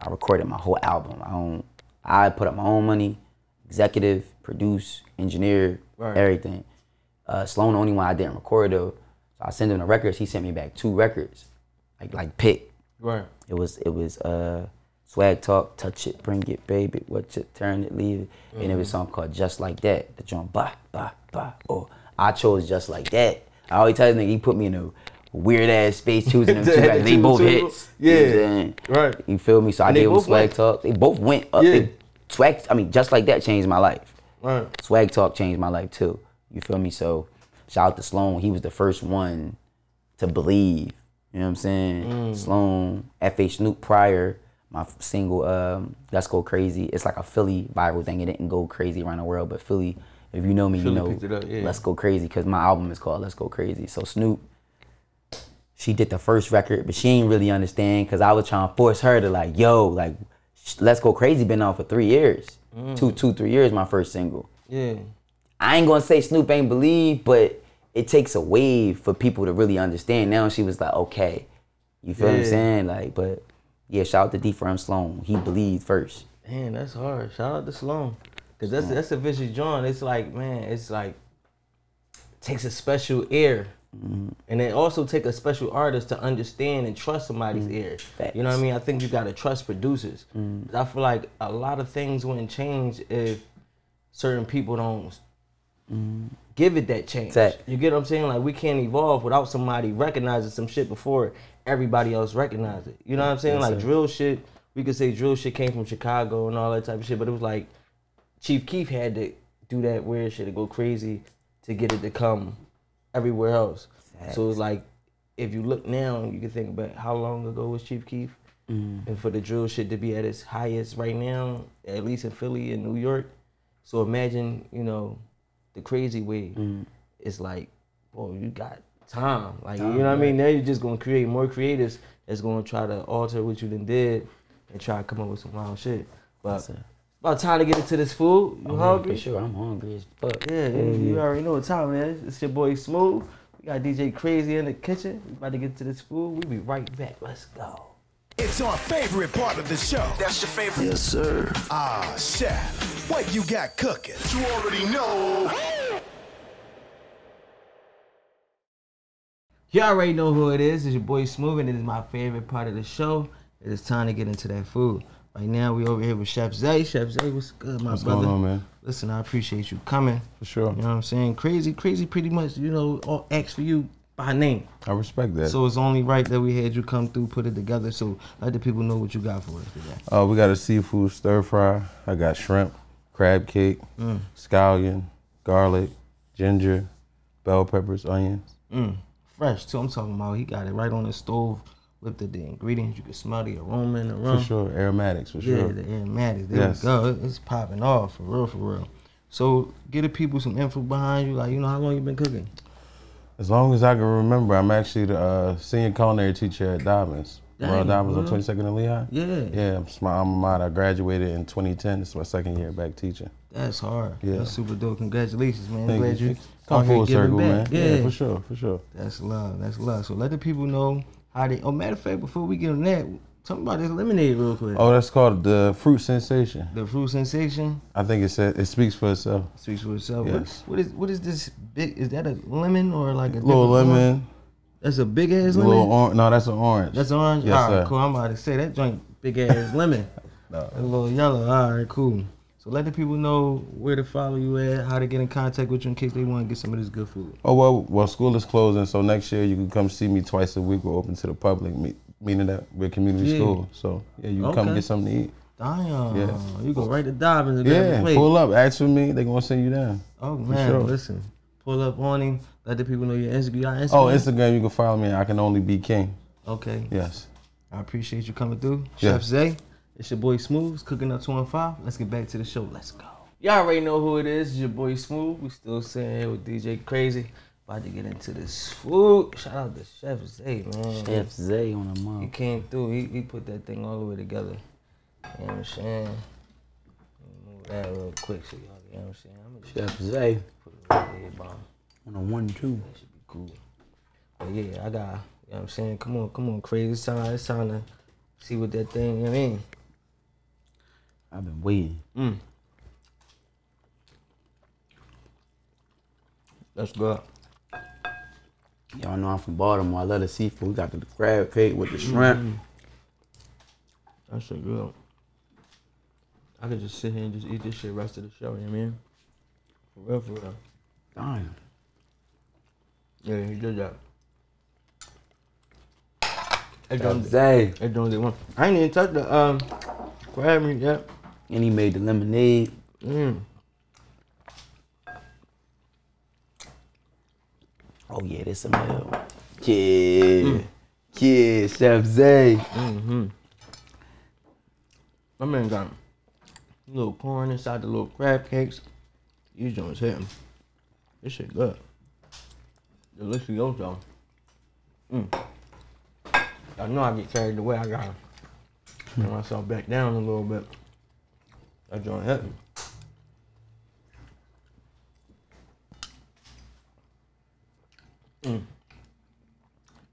[SPEAKER 4] I recorded my whole album. I don't. I put up my own money, executive, produce, engineer,
[SPEAKER 3] Right.
[SPEAKER 4] everything. Uh, Sloan the only one I didn't record though. So I sent him the records. He sent me back two records, like like pick.
[SPEAKER 3] Right.
[SPEAKER 4] It was it was uh swag talk, touch it, bring it, baby, what it, turn it, leave it, and it was a song called Just Like That. The joint bah bah bah. Oh, I chose Just Like That. I always tell this nigga he put me in a weird ass space choosing them two. They both hits.
[SPEAKER 3] Yeah.
[SPEAKER 4] You know what I'm saying?
[SPEAKER 3] Right.
[SPEAKER 4] You feel me? So I
[SPEAKER 3] And
[SPEAKER 4] gave him swag
[SPEAKER 3] went.
[SPEAKER 4] talk. They both went up.
[SPEAKER 3] Yeah.
[SPEAKER 4] They- swag. I mean, just like that changed my life.
[SPEAKER 3] Right.
[SPEAKER 4] Swag Talk changed my life too. You feel me? So shout out to Sloan. He was the first one to believe You know what I'm saying? Sloan, F.A. Snoop Pryor, my single um, Let's Go Crazy. It's like a Philly viral thing. It didn't go crazy around the world, but Philly, if you know me,
[SPEAKER 3] Philly
[SPEAKER 4] you know
[SPEAKER 3] up, yeah.
[SPEAKER 4] Let's Go Crazy because my album is called Let's Go Crazy. So Snoop, she did the first record, but she ain't really understand because I was trying to force her to like, yo, like, Let's Go Crazy been out for three years,
[SPEAKER 3] Mm.
[SPEAKER 4] two, two, three years. My first single.
[SPEAKER 3] Yeah.
[SPEAKER 4] I ain't gonna say Snoop ain't believe, but it takes a wave for people to really understand. Now she was like, okay, you feel what I'm saying? Like, but yeah, shout out to D. Firm Sloan. He believed first.
[SPEAKER 3] Man, that's hard. Shout out to Sloan. Cause that's that's a vicious joint. It's like, man, it's like takes a special ear.
[SPEAKER 4] Mm-hmm.
[SPEAKER 3] And it also take a special artist to understand and trust somebody's
[SPEAKER 4] Mm-hmm.
[SPEAKER 3] ear. You know what I mean? I think you gotta trust producers.
[SPEAKER 4] Mm.
[SPEAKER 3] 'Cause I feel like a lot of things wouldn't change if certain people don't give it that change.
[SPEAKER 4] Fact.
[SPEAKER 3] You get what I'm saying? Like we can't evolve without somebody recognizing some shit before everybody else recognize it. You know what I'm saying?
[SPEAKER 4] Yes,
[SPEAKER 3] like
[SPEAKER 4] sir.
[SPEAKER 3] drill shit, we could say drill shit came from Chicago and all that type of shit, but it was like Chief Keef had to do that weird shit to go crazy to get it to come everywhere else. So it's like if you look now, you can think about how long ago was Chief Keef, and for the drill shit to be at its highest right now, at least in Philly and New York. So imagine, you know, the crazy way. It's like, boy, you got time. Like you know what I mean? Now you're just gonna create more creatives that's gonna try to alter what you done did and try to come up with some wild shit. But. About time to get into this food. You
[SPEAKER 4] Oh,
[SPEAKER 3] hungry?
[SPEAKER 4] For sure, I'm hungry as fuck.
[SPEAKER 3] Yeah, yeah, you already know what time it is. It's your boy Smooth. We got DJ Crazy in the kitchen. We about to get to this food. We'll be right back. Let's go.
[SPEAKER 2] It's our favorite part of the show.
[SPEAKER 1] That's your favorite.
[SPEAKER 2] Yes, sir. Ah, chef, what you got cooking?
[SPEAKER 1] You already know.
[SPEAKER 3] You already know who it is. It's your boy Smooth, and it is my favorite part of the show. It is time to get into that food. Right now, we over here with Chef Zay. Chef Zay, what's good, my
[SPEAKER 5] What's
[SPEAKER 3] brother?
[SPEAKER 5] going on, man?
[SPEAKER 3] Listen, I appreciate you coming.
[SPEAKER 5] For sure.
[SPEAKER 3] You know what I'm saying? Crazy, crazy, pretty much, you know, all acts for you by name.
[SPEAKER 5] I respect that.
[SPEAKER 3] So it's only right that we had you come through, put it together, so let the people know what you got for us today.
[SPEAKER 5] uh, we got a seafood stir fry. I got shrimp, crab cake,
[SPEAKER 3] Mm.
[SPEAKER 5] scallion, garlic, ginger, bell peppers, onions.
[SPEAKER 3] Mm, fresh too. I'm talking about he got it right on the stove with the, the ingredients. You can smell the aroma in the room.
[SPEAKER 5] For sure. Aromatics, for sure.
[SPEAKER 3] Yeah, the aromatics. There
[SPEAKER 5] Yes.
[SPEAKER 3] we go. It's popping off for real, for real. So get the people some info behind you. Like you know how long you been cooking?
[SPEAKER 5] As long as I can remember, I'm actually the uh, senior culinary teacher at Dobbins.
[SPEAKER 3] Murrell
[SPEAKER 5] Dobbins on 22nd and Lehigh.
[SPEAKER 3] Yeah.
[SPEAKER 5] Yeah, it's my alma mater. I graduated in 2010. This is my second year back teaching.
[SPEAKER 3] That's hard.
[SPEAKER 5] Yeah.
[SPEAKER 3] That's super dope. Congratulations, man.
[SPEAKER 5] Thank
[SPEAKER 3] Glad
[SPEAKER 5] you.
[SPEAKER 3] you
[SPEAKER 5] Come full circle, man.
[SPEAKER 3] back.
[SPEAKER 5] Yeah. for sure, for sure.
[SPEAKER 3] That's love. That's love. So let the people know how they. Oh, matter of fact, before we get on that, tell me about this lemonade real quick.
[SPEAKER 5] Oh, that's called the fruit sensation.
[SPEAKER 3] The fruit sensation
[SPEAKER 5] I think it said it speaks for itself.
[SPEAKER 3] speaks for itself.
[SPEAKER 5] Yes.
[SPEAKER 3] What, what is what is this big? Is that a lemon or like a
[SPEAKER 5] Little lemon,
[SPEAKER 3] That's a big ass lemon.
[SPEAKER 5] little orange. No, that's an orange.
[SPEAKER 3] That's an orange.
[SPEAKER 5] Yes,
[SPEAKER 3] All right,
[SPEAKER 5] sir.
[SPEAKER 3] cool. I'm about to say that joint big ass lemon.
[SPEAKER 5] No.
[SPEAKER 3] A little yellow. All right, cool. So let the people know where to follow you at, how to get in contact with you in case they want to get some of this good food.
[SPEAKER 5] Oh well, well, school is closing, so next year you can come see me twice a week. We're open to the public, me- meaning that we're a community
[SPEAKER 3] Yeah.
[SPEAKER 5] school. So yeah, you can come get something to eat.
[SPEAKER 3] Damn.
[SPEAKER 5] Yeah.
[SPEAKER 3] You go right to Dobbins and
[SPEAKER 5] Yeah,
[SPEAKER 3] plate.
[SPEAKER 5] pull up, ask for me. They gonna send you down.
[SPEAKER 3] Oh man,
[SPEAKER 5] sure.
[SPEAKER 3] listen. Pull up on him. Let the people know your Instagram. You got oh, Instagram?
[SPEAKER 5] Oh, Instagram, you can follow me. I can only be king.
[SPEAKER 3] Okay.
[SPEAKER 5] Yes.
[SPEAKER 3] I appreciate you coming through.
[SPEAKER 5] Yeah.
[SPEAKER 3] Chef Zay. It's your boy Smooth. Cooking up two and five. Let's get back to the show. Let's go. Y'all already know who it is. It's your boy Smooth. We still sitting here with DJ Crazy. About to get into this food. Shout out to Chef Zay, man.
[SPEAKER 4] Chef Zay on the
[SPEAKER 3] He came through. He, he put that thing all the way together. You know what I'm saying? Move that real quick so y'all, you know what I'm saying? I'm gonna
[SPEAKER 4] Chef Zay
[SPEAKER 3] put it right here, bro.
[SPEAKER 4] on a one two.
[SPEAKER 3] That should be cool. But yeah, I got, you know what I'm saying? Come on, come on, crazy. It's time, it's time to see what that thing, you know what I mean?
[SPEAKER 4] I've been waiting.
[SPEAKER 3] Mm. Let's go.
[SPEAKER 4] Y'all know I'm from Baltimore. I love the seafood. We got the crab cake with the shrimp.
[SPEAKER 3] Mm. That's so good. I could just sit here and just eat this shit rest of the show, you know what I mean? For real, for real.
[SPEAKER 4] Damn.
[SPEAKER 3] Yeah, he did that. Hey,
[SPEAKER 4] Chef
[SPEAKER 3] John,
[SPEAKER 4] Zay.
[SPEAKER 3] hey, John, they want. I ain't even touched the um crab meat yet.
[SPEAKER 4] And he made the lemonade.
[SPEAKER 3] Mm.
[SPEAKER 4] Oh yeah, this a meal. Yeah. Yeah, Chef Zay.
[SPEAKER 3] My man got a little corn inside the little crab cakes. These joints hitting. This shit good. Delicioso. Mm. I know I get carried away. I gotta bring myself back down a little bit. That joint hitting. Mm.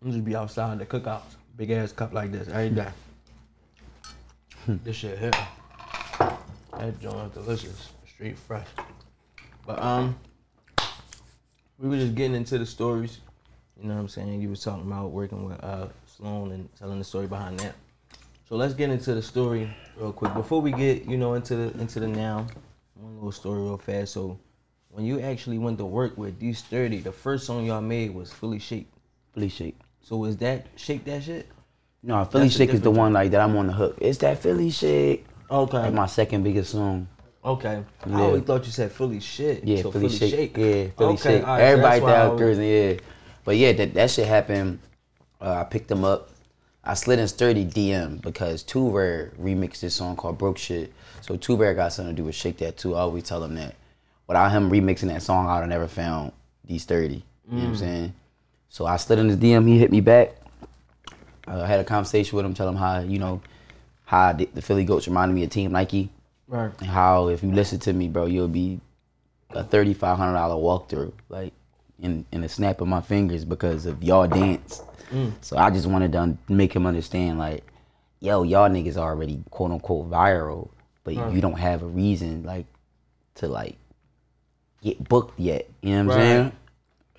[SPEAKER 3] I'm just be outside the cookouts. Big ass cup like this ain't every day. this shit hit. That joint delicious. Straight fresh. But um we were just getting into the stories. You know what I'm saying? You was talking about working with uh Sloan and telling the story behind that. So let's get into the story real quick. Before we get, you know, into the into the now, one little story real fast. So when you actually went to work with these 30, the first song y'all made was Philly Shake.
[SPEAKER 4] Philly Shake.
[SPEAKER 3] So was that Shake That Shit?
[SPEAKER 4] No, Philly
[SPEAKER 3] That's
[SPEAKER 4] Shake is the one like that I'm on the hook. It's that Philly Shake.
[SPEAKER 3] Okay.
[SPEAKER 4] Like my second biggest song.
[SPEAKER 3] Okay. I always thought you said Philly shit.
[SPEAKER 4] Yeah,
[SPEAKER 3] so
[SPEAKER 4] Philly, Shake. Yeah, Philly
[SPEAKER 3] okay,
[SPEAKER 4] Shake.
[SPEAKER 3] right,
[SPEAKER 4] Everybody
[SPEAKER 3] why
[SPEAKER 4] down
[SPEAKER 3] was-
[SPEAKER 4] Thursday, yeah. But yeah, that, that shit happened. Uh, I picked them up. I slid in Sturdy DM because Two Rare remixed this song called Broke Shit. So Two Rare got something to do with Shake That too. I always tell him that. Without him remixing that song, I would have never found these 30. You know what I'm
[SPEAKER 3] Mm.
[SPEAKER 4] saying? So I slid in his DM, he hit me back. Uh, I had a conversation with him, tell him how, you know, how the, Philly Goats reminded me of Team Nike.
[SPEAKER 3] Right.
[SPEAKER 4] And how if you listen to me, bro, you'll be a thirty five hundred dollar walkthrough, like in in a snap of my fingers because of y'all dance. Mm. So I just wanted to un- make him understand, like, yo, y'all niggas already quote unquote viral, but you don't have a reason like to like get booked yet. You know what I'm saying?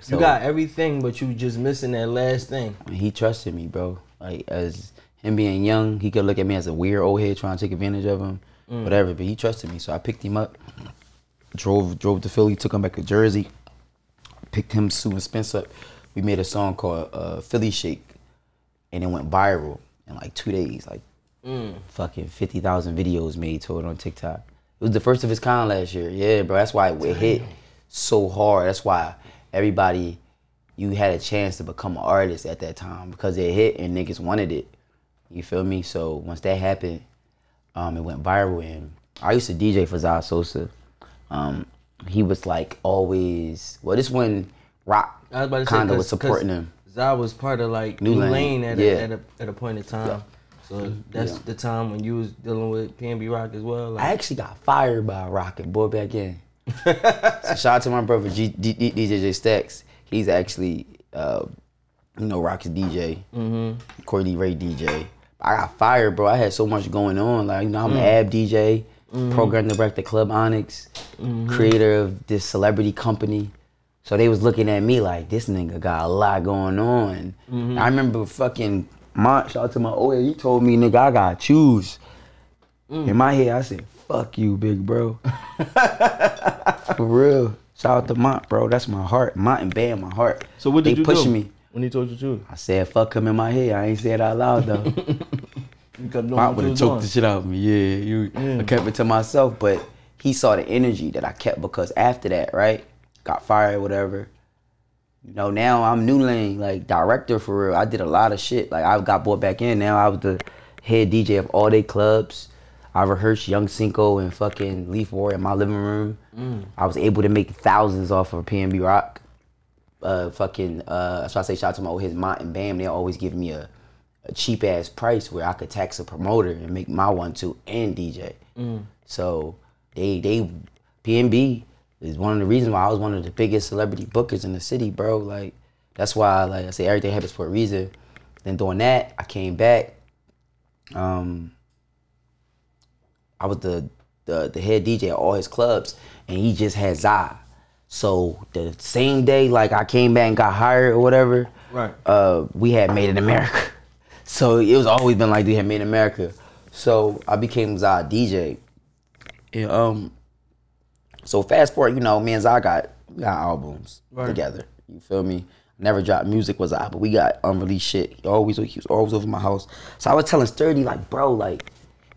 [SPEAKER 3] You got everything, but you just missing that last thing.
[SPEAKER 4] he trusted me, bro. Like as him being young, he could look at me as a weird old head trying to take advantage of him, mm. whatever. But he trusted me, so I picked him up, drove drove to Philly, took him back to Jersey, picked him Sue and Spence up. We made a song called uh, Philly Shake, and it went viral in like two days. Like fucking fifty thousand videos made to it on TikTok. It was the first of its kind last year. Yeah, bro. That's why it hit so hard. That's why everybody you had a chance to become an artist at that time because it hit and niggas wanted it. You feel me? So once that happened, um, it went viral. And I used to DJ for Zah Sosa. Um, he was like always. Well, this one Rock
[SPEAKER 3] was about to say
[SPEAKER 4] kinda was supporting him.
[SPEAKER 3] Zah was part of like
[SPEAKER 4] New
[SPEAKER 3] New,
[SPEAKER 4] Lane,
[SPEAKER 3] Lane, at,
[SPEAKER 4] yeah.
[SPEAKER 3] a, at a at a point in time. So that's
[SPEAKER 4] Yeah.
[SPEAKER 3] the time when you was dealing with PNB Rock as well. Like,
[SPEAKER 4] I actually got fired by Rocket Boy back in. so shout out to my brother G, D, D, DJ J Stacks. He's actually, uh, you know, Rock's DJ, mm-hmm. Courtney Ray DJ. I got fired, bro. I had so much going on. Like, you know, I'm an ab DJ, Mm. program director, Club Onyx, mm-hmm. creator of this celebrity company. So they was looking at me like, this nigga got a lot going on. Mm-hmm. I remember fucking, my, shout out to my OA, he told me, nigga, I gotta choose. Mm. In my head, I said, fuck you, big bro. For real. Shout out to Mont, bro. That's my heart. Mont and Bam, my heart.
[SPEAKER 3] so what did
[SPEAKER 4] they
[SPEAKER 3] you
[SPEAKER 4] pushing
[SPEAKER 3] do
[SPEAKER 4] me.
[SPEAKER 3] when he told you to?
[SPEAKER 4] I said, fuck him in my head. I ain't say it out loud, though.
[SPEAKER 3] You kept doing
[SPEAKER 4] Mont would have choked
[SPEAKER 3] doing.
[SPEAKER 4] the shit out of me. Yeah, you. I kept it to myself, but he saw the energy that I kept because after that, right, got fired, whatever. You know, now I'm New Lane, like director for real. I did a lot of shit. Like I got brought back in. Now I was the head DJ of all day clubs. I rehearsed Young Cinco and fucking Leaf War in my living room. I was able to make thousands off of PNB Rock. Uh, fucking, uh, that's why I say shout out to my old his Mont and Bam. They always give me a, a cheap ass price where I could tax a promoter and make my one too and DJ. So they they PNB is one of the reasons why I was one of the biggest celebrity bookers in the city, bro. Like that's why like I say everything happens for a reason. Then doing that, I came back. Um I was the the, the head DJ at all his clubs and he just had Zai. So the same day like I came back and got hired or whatever,
[SPEAKER 3] Right.
[SPEAKER 4] uh, we had Made in America. So it was always been like we had Made in America. So I became Zai DJ. And, um, so fast forward, you know, me and Zai got got albums
[SPEAKER 3] Right.
[SPEAKER 4] together. You feel me? Never dropped music was Zai, but we got unreleased shit. He always he was always over my house. So I was telling Sturdy like, bro, like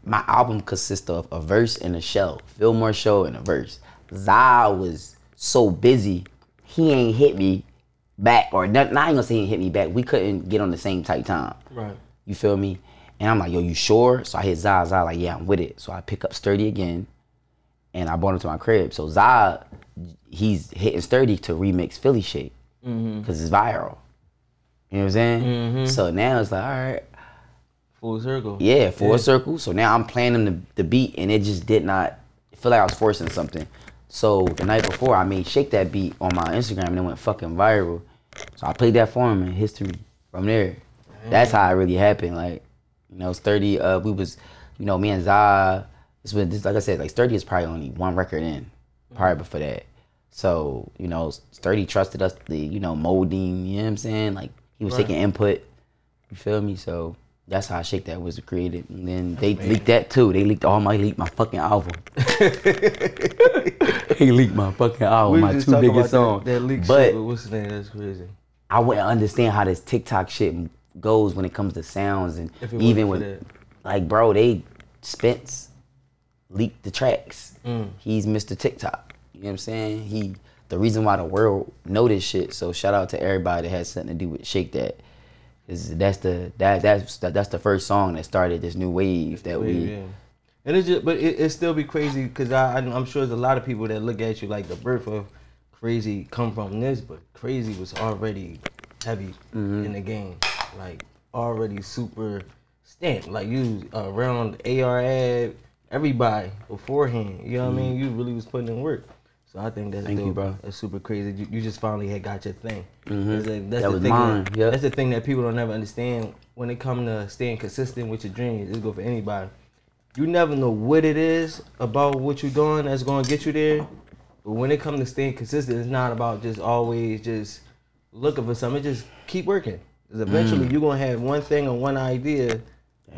[SPEAKER 4] my album consists of a verse and a show, Fillmore show and a verse. Zai was so busy, he ain't hit me back, or not, not even gonna say he hit me back. We couldn't get on the same tight time.
[SPEAKER 3] Right.
[SPEAKER 4] You feel me? And I'm like, yo, you sure? So I hit Zah. Zah like, yeah, I'm with it. So I pick up Sturdy again, and I brought him to my crib. So Zah, he's hitting Sturdy to remix Philly shit mm-hmm. because it's viral. You know what I'm saying? Mm-hmm. So now it's like, all right,
[SPEAKER 3] Full circle.
[SPEAKER 4] yeah, full circle. So now I'm playing him the, the beat, and it just did not feel like I was forcing something. So the night before, I made Shake That Beat on my Instagram, and it went fucking viral. So I played that for him, and history from there. That's how it really happened. Like, you know, Sturdy, uh, we was, you know, me and Zah, this was, this, like I said, like Sturdy is probably only one record in, probably before that. So, you know, Sturdy trusted us, the, you know, molding, you know what I'm saying? Like, he was
[SPEAKER 3] Right.
[SPEAKER 4] taking input, you feel me? So, that's how Shake That was created. And then they leaked that too. They leaked all my, leaked my fucking album. they leaked my fucking album,
[SPEAKER 3] We
[SPEAKER 4] my two biggest songs.
[SPEAKER 3] that, that leak
[SPEAKER 4] but
[SPEAKER 3] shit. What's the name? That's crazy.
[SPEAKER 4] I wouldn't understand how this TikTok shit goes when it comes to sounds and even with like bro, they Spence leaked the tracks.
[SPEAKER 3] Mm.
[SPEAKER 4] He's Mr. TikTok. You know what I'm saying? He the reason why the world know this shit. So shout out to everybody that has something to do with Shake That. Cause that's the that that's that, that's the first song that started this new wave that we
[SPEAKER 3] Yeah. And it's just, but it, it still be crazy because I, I I'm sure there's a lot of people that look at you like the birth of crazy come from this, but crazy was already heavy
[SPEAKER 4] Mm-hmm.
[SPEAKER 3] in the game, like already super stamped. Like you around AR Ab, everybody beforehand. You know what I mean? You really was putting in work. So I think that's
[SPEAKER 4] Mm-hmm. Thank you, bro.
[SPEAKER 3] That's super crazy. You, you just finally had got your thing. That's the- that's
[SPEAKER 4] That
[SPEAKER 3] the
[SPEAKER 4] was
[SPEAKER 3] thing
[SPEAKER 4] mine,
[SPEAKER 3] That,
[SPEAKER 4] yeah.
[SPEAKER 3] That's the thing that people don't never understand when it come to staying consistent with your dreams. It's good for anybody. You never know what it is about what you're doing that's gonna get you there. But when it comes to staying consistent, it's not about just always just looking for something. Just keep working. 'Cause eventually you're gonna have one thing or one idea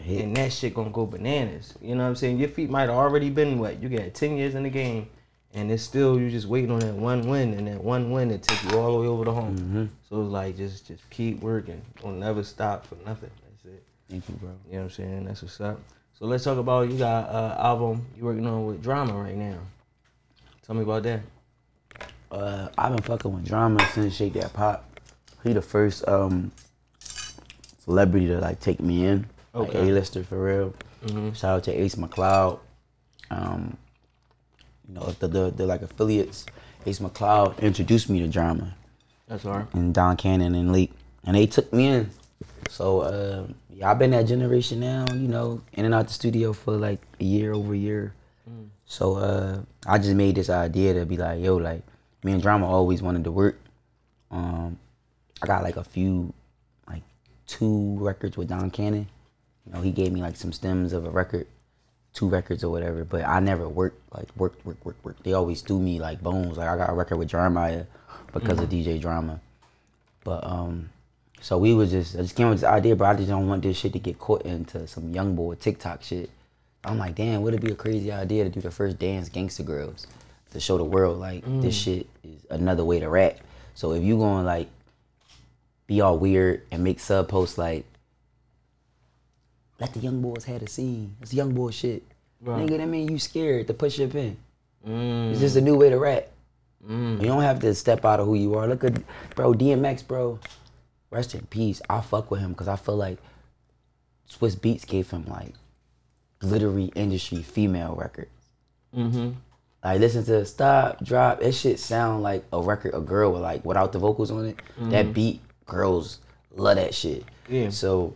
[SPEAKER 3] and that shit gonna go bananas. You know what I'm saying? Your feet might have already been wet. You got ten years in the game and it's still you just waiting on that one win and that one win to take you all the way over the home. So it's like just just keep working. Don't never stop for nothing. That's it.
[SPEAKER 4] Thank you, bro.
[SPEAKER 3] You know what I'm saying? That's what's up. So let's talk about you got uh album you working on with drama right now. Tell me about that.
[SPEAKER 4] Uh, I've been fucking with drama since Shake That Pop. He the first um celebrity to like take me in. Like
[SPEAKER 3] Okay.
[SPEAKER 4] A-lister for real. Shout out to Ace McCloud. Um, you know the, the the like affiliates. Ace McCloud introduced me to drama
[SPEAKER 3] That's hard.
[SPEAKER 4] and Don Cannon and Leak, and they took me in. So uh, yeah, I've been that generation now. You know, in and out the studio for like a year over a year. So uh, I just made this idea to be like, yo, like me and Drama always wanted to work. Um, I got like a few, like two records with Don Cannon. You know, he gave me like some stems of a record, two records or whatever. But I never worked like worked, work, work, work. They always threw me like bones. Like I got a record with Jeremih because of DJ Drama. But um, so we was just I just came with this idea, but I just don't want this shit to get caught into some young boy TikTok shit. I'm like, damn, would it be a crazy idea to do the first dance Gangsta Grillz to show the world like this shit is another way to rap. So if you gonna like be all weird and make sub posts like let the young boys have a scene. It's young boy shit.
[SPEAKER 3] Right.
[SPEAKER 4] Nigga, that mean you scared to push your pen.
[SPEAKER 3] Mm.
[SPEAKER 4] It's just a new way to rap. You don't have to step out of who you are. Look at, bro, DMX, bro. Rest in peace. I fuck with him because I feel like Swizz Beatz gave him like glittery industry female record.
[SPEAKER 3] Mm-hmm.
[SPEAKER 4] Like listen to Stop, Drop. That shit sound like a record a girl with like without the vocals on it. That beat, girls love that shit.
[SPEAKER 3] Yeah.
[SPEAKER 4] So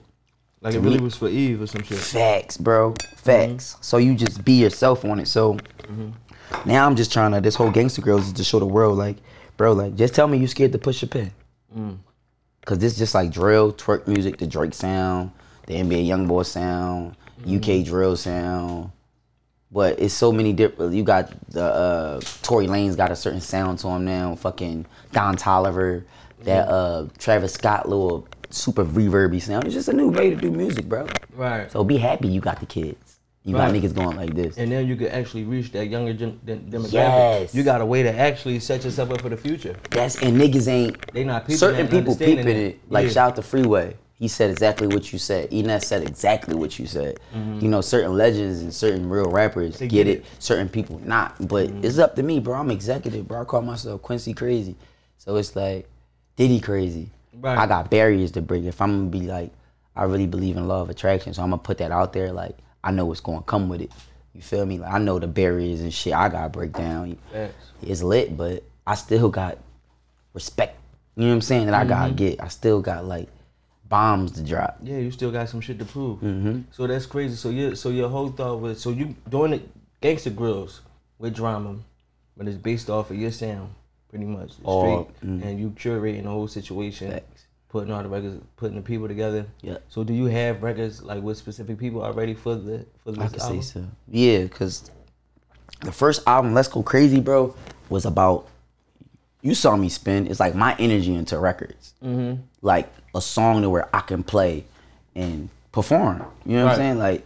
[SPEAKER 3] Like it really
[SPEAKER 4] me-
[SPEAKER 3] was for Eve or some shit.
[SPEAKER 4] Facts, bro. Facts. So you just be yourself on it. So now I'm just trying to. This whole Gangsta Grillz is to show the world, like, bro, like, just tell me you scared to push your pen. Mm. Cause this just like drill, twerk music, the Drake sound, the NBA YoungBoy sound, UK drill sound. But it's so many different. You got the uh, Tory Lanez got a certain sound to him now. Fucking Don Toliver, that uh, Travis Scott little super reverby sound. It's just a new way to do music, bro.
[SPEAKER 3] Right.
[SPEAKER 4] So be happy you got the kids. You
[SPEAKER 3] Right.
[SPEAKER 4] got niggas going like this.
[SPEAKER 3] and then you could actually reach that younger gen- dem- demographic.
[SPEAKER 4] Yes.
[SPEAKER 3] You got a way to actually set yourself up for the future.
[SPEAKER 4] That's and niggas ain't
[SPEAKER 3] They not peeping
[SPEAKER 4] certain
[SPEAKER 3] that and
[SPEAKER 4] people
[SPEAKER 3] understanding
[SPEAKER 4] peeping
[SPEAKER 3] that.
[SPEAKER 4] it. Like
[SPEAKER 3] Yeah.
[SPEAKER 4] shout out to Freeway. He said exactly what you said. Enes said exactly what you said. You know, certain legends and certain real rappers
[SPEAKER 3] Mm-hmm. They
[SPEAKER 4] get,
[SPEAKER 3] get
[SPEAKER 4] it.
[SPEAKER 3] it. Mm-hmm.
[SPEAKER 4] certain people not. But it's up to me, bro. I'm executive, bro. I call myself Quincy Crazy. So it's like, Diddy crazy.
[SPEAKER 3] Right.
[SPEAKER 4] I got barriers to break. If I'm gonna be like, I really believe in law of attraction, so I'm gonna put that out there. Like, I know what's gonna come with it. You feel me? Like, I know the barriers and shit I gotta break down.
[SPEAKER 3] Facts.
[SPEAKER 4] It's lit, but I still got respect. You know what I'm saying? That I
[SPEAKER 3] Mm-hmm.
[SPEAKER 4] gotta get. I still got like bombs to drop.
[SPEAKER 3] Yeah, you still got some shit to prove.
[SPEAKER 4] Mm-hmm.
[SPEAKER 3] So that's crazy. So your so your whole thought was so you doing the Gangsta Grillz with drama, but it's based off of your sound, pretty much. Straight,
[SPEAKER 4] All- mm.
[SPEAKER 3] and you curating the whole situation,
[SPEAKER 4] Facts.
[SPEAKER 3] putting all the records, putting the people together.
[SPEAKER 4] Yeah.
[SPEAKER 3] So do you have records like with specific people already for the for this
[SPEAKER 4] I can
[SPEAKER 3] album?
[SPEAKER 4] say so. Yeah, cause the first album, Let's Go Crazy, bro, was about you saw me spin. It's like my energy into records, mm-hmm. like a song to where I can play and perform. You know what
[SPEAKER 3] Right.
[SPEAKER 4] I'm saying? Like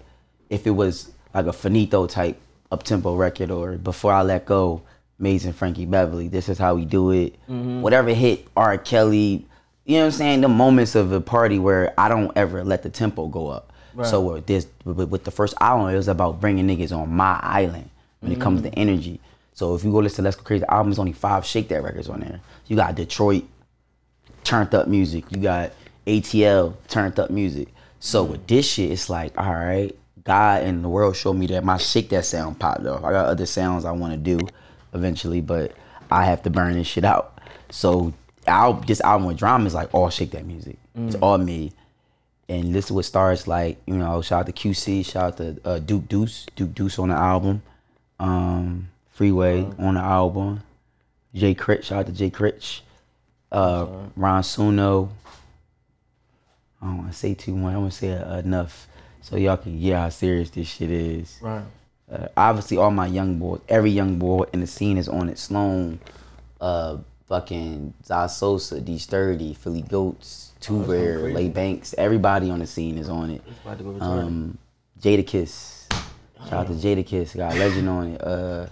[SPEAKER 4] if it was like a finito type up tempo record or Before I Let Go, Maze and Frankie Beverly. This is how we do it. Mm-hmm. Whatever hit R. Kelly. You know what I'm saying? The moments of a party where I don't ever let the tempo go up. So uh, with this, with, the first album, it was about bringing niggas on my island when it comes to mm-hmm. energy. So if you go listen to Let's Go Crazy, the album is only five Shake That records on there. You got Detroit, turned up music. You got ATL, turned up music. So mm-hmm. with this shit, it's like, all right, God and the world showed me that my Shake That sound popped off. I got other sounds I want to do eventually, but I have to burn this shit out. So I'll, this album with drama is like all Shake That music. It's all me. And this is what starts like, you know, shout out to QC, shout out to uh, Duke Deuce, Duke Deuce on the album, um, Freeway on the album, Jay Critch, shout out to Jay Critch, uh, Ron Suno. I don't want to say too much. I want to say enough so y'all can get how serious this shit is.
[SPEAKER 3] Right.
[SPEAKER 4] Uh, obviously, all my young boys, every young boy in the scene is on it. Sloan, uh, fucking Za Sosa, D Sturdy, Philly Goats, Two
[SPEAKER 3] Oh,
[SPEAKER 4] Rare. Lay Bankz. Everybody on the scene is on it.
[SPEAKER 3] About to go retarded.
[SPEAKER 4] Um, Jadakiss. Shout out to Jadakiss. Got a legend on it. Uh,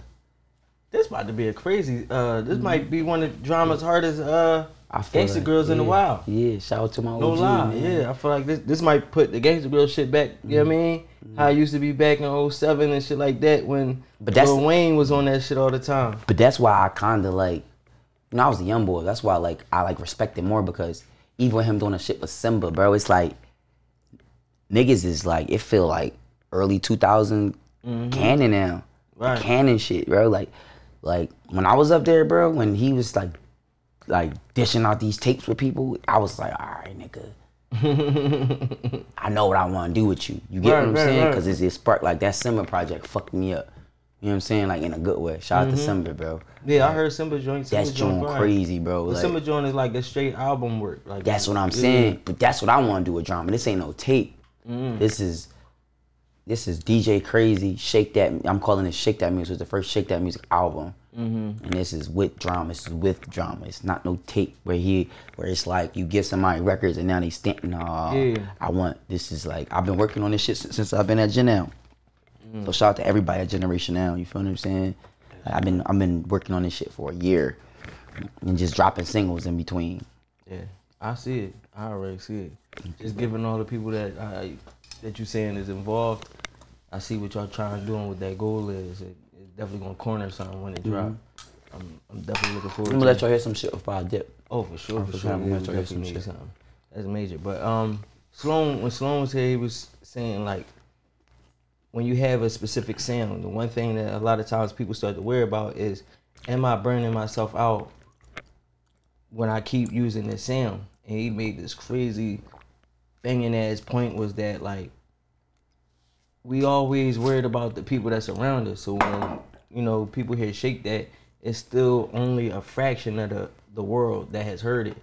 [SPEAKER 3] This about to be a crazy. Uh, this might be one of drama's hardest uh
[SPEAKER 4] I feel
[SPEAKER 3] gangster
[SPEAKER 4] like-
[SPEAKER 3] girls in
[SPEAKER 4] the
[SPEAKER 3] wild.
[SPEAKER 4] Yeah, shout out to my
[SPEAKER 3] No
[SPEAKER 4] OG,
[SPEAKER 3] lie,
[SPEAKER 4] man.
[SPEAKER 3] yeah. I feel like this this might put the gangster girl shit back. You know what I mm-hmm. mean? How it used to be back in 07 and shit like that when
[SPEAKER 4] But that's-
[SPEAKER 3] Lil Wayne was on that shit all the time.
[SPEAKER 4] But that's why I kind of like, know, I was a young boy. That's why like I like respect it more because even with him doing a shit with Symba, bro, it's like niggas is like it feel like early 2000 mm-hmm. canon now,
[SPEAKER 3] Right.
[SPEAKER 4] canon shit, bro. Like, like when I was up there, bro, when he was like, like dishing out these tapes with people, I was like, all right, nigga. I know what I want to do with you. You get
[SPEAKER 3] Right,
[SPEAKER 4] what I'm
[SPEAKER 3] right,
[SPEAKER 4] saying?
[SPEAKER 3] right.
[SPEAKER 4] Because it's it sparked like that Symba project fucked me up. You know what I'm saying? Like in a good way. Shout out to Symba, bro.
[SPEAKER 3] Yeah, I heard Symba joint. Symba
[SPEAKER 4] That's
[SPEAKER 3] joint
[SPEAKER 4] crazy, bro. Like,
[SPEAKER 3] Symba joint is like a straight album work. Like
[SPEAKER 4] that's what I'm
[SPEAKER 3] yeah.
[SPEAKER 4] saying. But that's what I want to do with drama. This ain't no tape.
[SPEAKER 3] Mm.
[SPEAKER 4] This is this is DJ Crazy. Shake that. I'm calling it Shake That Music. It's the first Shake That Music album.
[SPEAKER 3] Mm-hmm.
[SPEAKER 4] And this is with drama. This is with drama. It's not no tape where he where it's like you give somebody records and now they stamp. Nah,
[SPEAKER 3] Yeah.
[SPEAKER 4] I want this is like I've been working on this shit since, since I've been at Gen Now.
[SPEAKER 3] Mm.
[SPEAKER 4] So shout out to everybody at Generation Now. You feel what I'm saying? Like, I've been I've been working on this shit for a year and just dropping singles in between.
[SPEAKER 3] Yeah, I see it. I already see it. Just giving all the people that uh, that you saying is involved. I see what y'all trying to do and what that goal is. It, definitely gonna corner something when it drop. I'm, I'm definitely looking forward
[SPEAKER 4] I'm gonna let y'all hear some shit before I dip.
[SPEAKER 3] Oh, for sure,
[SPEAKER 4] Oh,
[SPEAKER 3] for
[SPEAKER 4] for
[SPEAKER 3] sure.
[SPEAKER 4] sure. I'm gonna tell you
[SPEAKER 3] definitely
[SPEAKER 4] some shit.
[SPEAKER 3] something. That's major. But um, Sloan, when Sloan was here, he was saying like, when you have a specific sound, the one thing that a lot of times people start to worry about is, am I burning myself out when I keep using this sound? And he made this crazy banging ass point was that like, we always worried about the people that's around us. So when you know people hear shake that, it's still only a fraction of the the world that has heard it.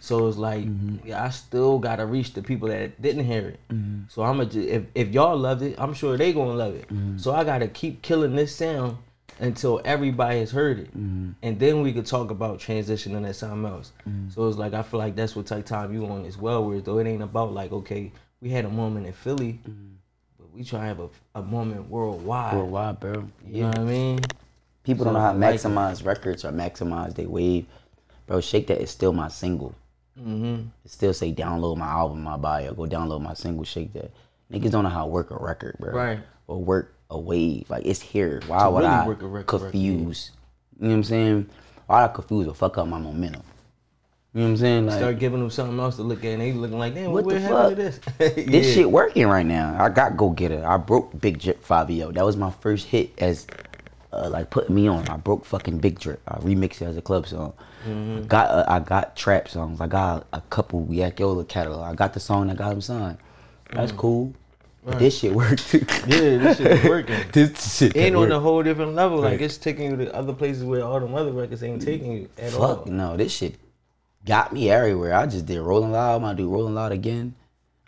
[SPEAKER 3] So it's like mm-hmm. yeah, I still gotta reach the people that didn't hear it. Mm-hmm. So I'm gonna if if y'all loved it, I'm sure they gonna love it. Mm-hmm. So I gotta keep killing this sound until everybody has heard it, and then we could talk about transitioning to something else. So it's like I feel like that's what type time you on as well. Where though it ain't about like okay, we had a moment in Philly, but we try to have a, a moment worldwide.
[SPEAKER 4] Worldwide, bro.
[SPEAKER 3] You know what I mean?
[SPEAKER 4] People don't know how to
[SPEAKER 3] I like it.
[SPEAKER 4] maximize records or maximize their wave. Bro, Shake That is still my single.
[SPEAKER 3] Mm-hmm.
[SPEAKER 4] It still say download my album, in my bio. Go download my single, Shake That. Niggas don't know how to work a record, bro.
[SPEAKER 3] Right.
[SPEAKER 4] Or work a wave. Like it's here. Why would
[SPEAKER 3] really
[SPEAKER 4] I
[SPEAKER 3] work a record,
[SPEAKER 4] confuse? You know what I'm saying? Why would I confuse or fuck up my momentum? You know what I'm saying? Like
[SPEAKER 3] Start giving them something else to look at, and they looking like, damn,
[SPEAKER 4] What
[SPEAKER 3] what,
[SPEAKER 4] the
[SPEAKER 3] to this?
[SPEAKER 4] this shit working right now. I got Go Getter. I broke Big Drip Fivio. That was my first hit as uh, like putting me on. I broke fucking Big Drip. I remixed it as a club song. I got uh, I got trap songs. I got a couple Yakiola catalog. I got the song that got him signed. That's cool. But this shit worked.
[SPEAKER 3] Yeah, this shit working.
[SPEAKER 4] this shit
[SPEAKER 3] ain't on
[SPEAKER 4] worked.
[SPEAKER 3] a whole different level. Like
[SPEAKER 4] Right.
[SPEAKER 3] it's taking you to other places where all them other records ain't taking you at
[SPEAKER 4] Fuck
[SPEAKER 3] all.
[SPEAKER 4] Fuck no, this shit got me everywhere. I just did Rolling Loud. I'm gonna do Rolling Loud again.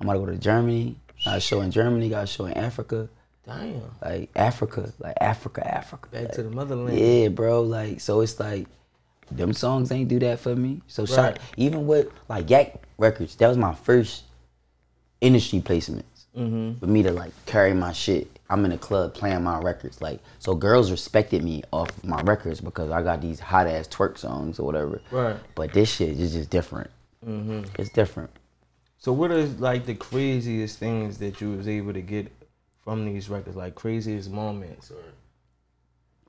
[SPEAKER 4] I'm gonna go to Germany. Got a show in Germany. Got a show in Africa.
[SPEAKER 3] Damn.
[SPEAKER 4] Like Africa, like Africa, Africa.
[SPEAKER 3] Back
[SPEAKER 4] Like,
[SPEAKER 3] to the motherland.
[SPEAKER 4] Yeah, bro. Like so, it's like them songs ain't do that for me. So shot
[SPEAKER 3] Right.
[SPEAKER 4] even with like Yak Records, that was my first industry placements
[SPEAKER 3] Mm-hmm.
[SPEAKER 4] for me to like carry my shit. I'm in a club playing my records, like so girls respected me off my records because I got these hot ass twerk songs or whatever.
[SPEAKER 3] Right.
[SPEAKER 4] But this shit is just different.
[SPEAKER 3] Mm-hmm.
[SPEAKER 4] It's different.
[SPEAKER 3] So what is like the craziest things that you was able to get from these records? Like craziest moments or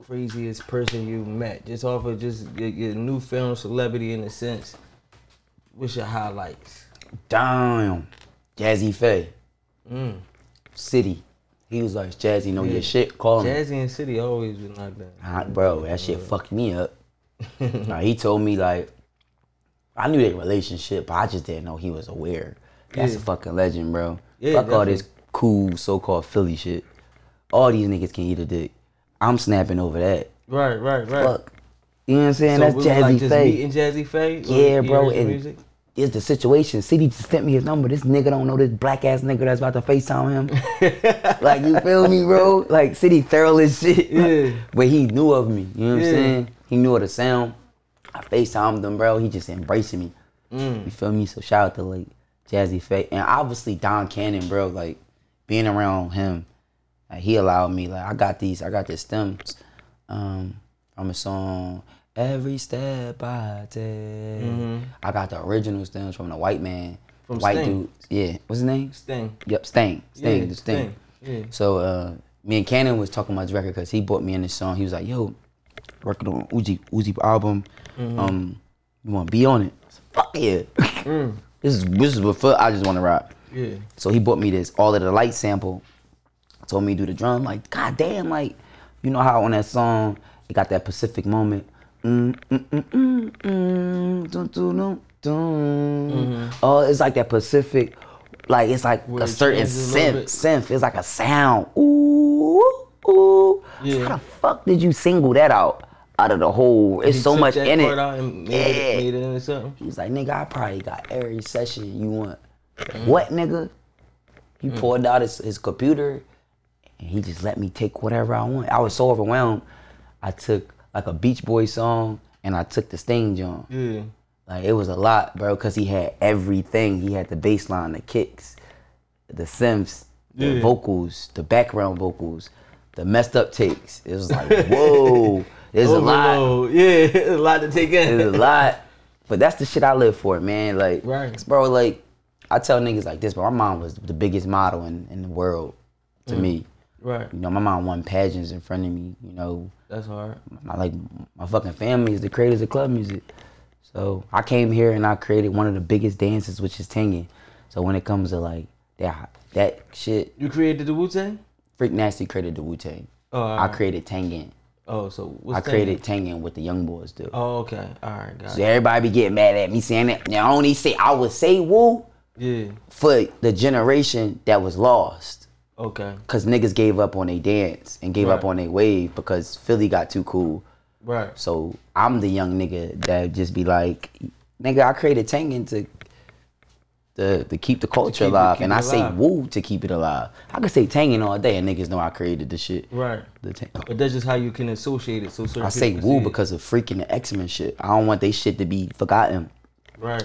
[SPEAKER 3] craziest person you met? Just off of just your, your new film celebrity in a sense. What's your highlights?
[SPEAKER 4] Damn, Jazze Pha,
[SPEAKER 3] Mm.
[SPEAKER 4] City. He was like, Jazzy, know
[SPEAKER 3] Yeah.
[SPEAKER 4] your shit. Call me.
[SPEAKER 3] Jazzy and City always been like that.
[SPEAKER 4] Hot, bro, that shit fucked me up. Nah, he told me like, I knew their relationship, but I just didn't know he was aware. That's
[SPEAKER 3] Yeah.
[SPEAKER 4] a fucking legend, bro.
[SPEAKER 3] Yeah,
[SPEAKER 4] Fuck all this cool so-called Philly shit. All these niggas can eat a dick. I'm snapping over that.
[SPEAKER 3] Right, right, right.
[SPEAKER 4] Fuck. You know what I'm saying?
[SPEAKER 3] So
[SPEAKER 4] That's
[SPEAKER 3] it
[SPEAKER 4] Jazzy
[SPEAKER 3] like just
[SPEAKER 4] Faye.
[SPEAKER 3] meeting Jazze Pha?
[SPEAKER 4] Yeah, bro, and-
[SPEAKER 3] music?
[SPEAKER 4] Is the situation. City just sent me his number. This nigga don't know this black ass nigga that's about to FaceTime him. like, you feel me, bro? Like, City thorough as shit.
[SPEAKER 3] Yeah.
[SPEAKER 4] But he knew of me. You know what
[SPEAKER 3] Yeah.
[SPEAKER 4] I'm saying? He knew of the sound. I FaceTimed him, bro. He just embracing me.
[SPEAKER 3] Mm.
[SPEAKER 4] You feel me? So shout out to like Jazze Pha. And obviously Don Cannon, bro, like being around him, like, he allowed me, like, I got these, I got the stems um, from a song. Every step I take. I got the original stems from the white man.
[SPEAKER 3] Mm-hmm. From
[SPEAKER 4] white
[SPEAKER 3] Sting.
[SPEAKER 4] dude. Yeah. What's his name?
[SPEAKER 3] Sting.
[SPEAKER 4] Yep, Sting. Sting.
[SPEAKER 3] Yeah,
[SPEAKER 4] the Sting.
[SPEAKER 3] Sting. Yeah.
[SPEAKER 4] So uh, me and Cannon was talking about this record because he bought me in this song. He was like, "Yo, working on Uzi Uzi album.
[SPEAKER 3] Mm-hmm.
[SPEAKER 4] Um, you want to be on it?" I said, Fuck yeah!
[SPEAKER 3] Mm.
[SPEAKER 4] this is this is foot I just want to rock.
[SPEAKER 3] Yeah.
[SPEAKER 4] So he bought me this all of the light sample. Told me to do the drum. Like, god damn, like, you know how on that song it got that Pacific moment. Mm, mm, mm, mm, mm, dun. Oh, it's like that Pacific, like it's like
[SPEAKER 3] Where
[SPEAKER 4] a certain synth. Synth. It's like a sound. Ooh, ooh.
[SPEAKER 3] Yeah.
[SPEAKER 4] How the fuck did you single that out? Out of the whole, it's so much in it. Yeah. He's like, nigga, I probably got every session you want.
[SPEAKER 3] Mm.
[SPEAKER 4] What, nigga? He pulled out his, his computer and he just let me take whatever I want. I was so overwhelmed. I took like a Beach Boy song and I took the Sting joint.
[SPEAKER 3] Yeah.
[SPEAKER 4] Like it was a lot, bro, because he had everything. He had the bass line, the kicks, the synths, the
[SPEAKER 3] Yeah.
[SPEAKER 4] vocals, the background vocals, the messed up takes. It was like, whoa, there's a lot.
[SPEAKER 3] Overload. Yeah, a lot to take in.
[SPEAKER 4] There's a lot. But that's the shit I live for, man. Like,
[SPEAKER 3] Right.
[SPEAKER 4] bro, like, I tell niggas like this, but my mom was the biggest model in, in the world to mm. me.
[SPEAKER 3] Right.
[SPEAKER 4] You know, my mom won pageants in front of me. You know,
[SPEAKER 3] That's hard.
[SPEAKER 4] my like my fucking family is the creators of club music. So I came here and I created one of the biggest dances, which is tangin. So when it comes to like that that shit,
[SPEAKER 3] You created the Wu Tang?
[SPEAKER 4] Freak Nasty created the Wu Tang.
[SPEAKER 3] Oh,
[SPEAKER 4] I created Tangin.
[SPEAKER 3] Oh, so what's
[SPEAKER 4] I
[SPEAKER 3] Tang?
[SPEAKER 4] created Tangin with the young boys do.
[SPEAKER 3] Oh, okay. All right, got
[SPEAKER 4] So
[SPEAKER 3] it.
[SPEAKER 4] everybody be getting mad at me saying that. Now I only say I would say woo
[SPEAKER 3] Yeah.
[SPEAKER 4] for the generation that was lost.
[SPEAKER 3] Okay.
[SPEAKER 4] Cause niggas gave up on a dance and gave up on a wave because Philly got too cool.
[SPEAKER 3] Right.
[SPEAKER 4] So I'm the young nigga that just be like, nigga, I created Tangin to to, to keep the culture
[SPEAKER 3] keep it-
[SPEAKER 4] alive.
[SPEAKER 3] keep
[SPEAKER 4] and I say
[SPEAKER 3] alive.
[SPEAKER 4] woo to keep it alive. I could say Tangin all day and niggas know I created the shit.
[SPEAKER 3] Right.
[SPEAKER 4] The tang-
[SPEAKER 3] But that's just how you can associate it. So
[SPEAKER 4] I say woo because of freaking the X-Men shit. I don't want they shit to be forgotten.
[SPEAKER 3] Right.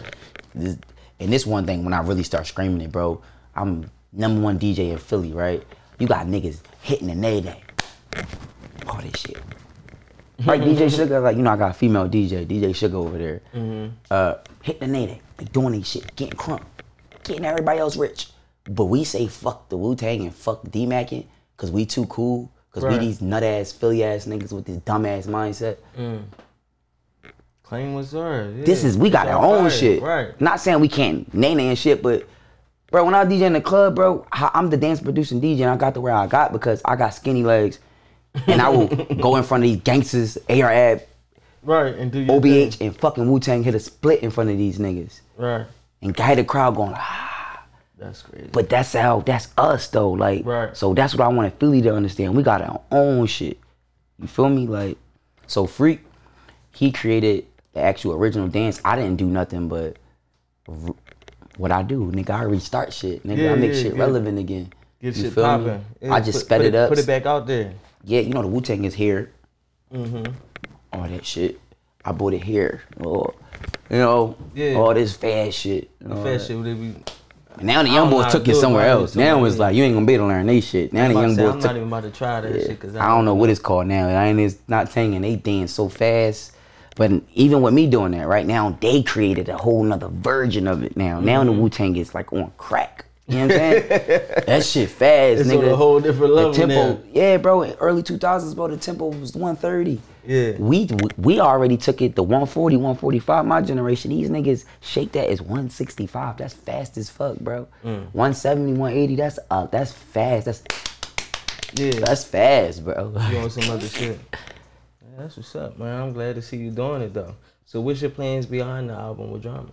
[SPEAKER 4] this, and this one thing when I really start screaming it, bro. I'm number one DJ in Philly, right? You got niggas hitting the nay day. All this shit. Right, DJ Sugar, like you know, I got a female DJ, DJ Sugar over there. Uh, hitting the nay day, they doing these shit, getting crunk, getting everybody else rich. But we say fuck the Wu Tang and fuck D Mackin, cause we too cool, cause
[SPEAKER 3] Right.
[SPEAKER 4] we these nut ass Philly ass niggas with this dumb ass mindset.
[SPEAKER 3] Claim what's ours. yeah.
[SPEAKER 4] This is we got
[SPEAKER 3] It's
[SPEAKER 4] our own shit.
[SPEAKER 3] Right.
[SPEAKER 4] Not saying we can't nay and shit, but bro, when I was DJing in the club, bro, I'm the dance producing DJ, and I got to where I got because I got skinny legs, and I will go in front of these gangsters, AR-AB,
[SPEAKER 3] Right. And do
[SPEAKER 4] OBH,
[SPEAKER 3] thing.
[SPEAKER 4] and fucking Wu Tang hit a split in front of these niggas,
[SPEAKER 3] Right.
[SPEAKER 4] and guide the crowd going. Ah.
[SPEAKER 3] That's crazy.
[SPEAKER 4] But that's how that's us though. Like,
[SPEAKER 3] Right.
[SPEAKER 4] so that's what I wanted Philly to understand. We got our own shit. You feel me? Like, so Freak, he created the actual original dance. I didn't do nothing but what I do, nigga. I restart shit, nigga.
[SPEAKER 3] Yeah,
[SPEAKER 4] I make
[SPEAKER 3] yeah,
[SPEAKER 4] shit
[SPEAKER 3] yeah.
[SPEAKER 4] relevant again.
[SPEAKER 3] Get
[SPEAKER 4] You
[SPEAKER 3] shit
[SPEAKER 4] feel me?
[SPEAKER 3] popping.
[SPEAKER 4] I just
[SPEAKER 3] put,
[SPEAKER 4] sped
[SPEAKER 3] put
[SPEAKER 4] it up.
[SPEAKER 3] Put it back out there.
[SPEAKER 4] Yeah, you know the Wu Tang is here. Mm-hmm. All that shit. I bought it here. Or, you know,
[SPEAKER 3] Yeah.
[SPEAKER 4] all this fast shit. know,
[SPEAKER 3] Fast shit. They be,
[SPEAKER 4] and now the young boys took it somewhere
[SPEAKER 3] but I do
[SPEAKER 4] else. Now it's like you ain't gonna be able to learn they shit. Now
[SPEAKER 3] I'm,
[SPEAKER 4] the young boys
[SPEAKER 3] I'm
[SPEAKER 4] took
[SPEAKER 3] not even about to try that shit because
[SPEAKER 4] I don't know what it's called now. I ain't it's not tanging. They dance so fast. But even with me doing that right now, they created a whole nother version of it now. Now
[SPEAKER 3] Mm-hmm.
[SPEAKER 4] the Wu Tang is like on crack. You know what I'm saying? that shit fast,
[SPEAKER 3] It's
[SPEAKER 4] nigga.
[SPEAKER 3] on a whole different level
[SPEAKER 4] The tempo,
[SPEAKER 3] now.
[SPEAKER 4] yeah, bro. In early 2000s, bro, the tempo was 130.
[SPEAKER 3] Yeah.
[SPEAKER 4] We we already took it to 140, 145. My generation, these niggas shake that as 165. That's fast as fuck, bro.
[SPEAKER 3] Mm.
[SPEAKER 4] 170, 180. That's up. That's fast. That's
[SPEAKER 3] Yeah.
[SPEAKER 4] that's fast, bro.
[SPEAKER 3] you on some other shit. That's what's up, man. I'm glad to see you doing it though. So what's your plans behind the album with drama?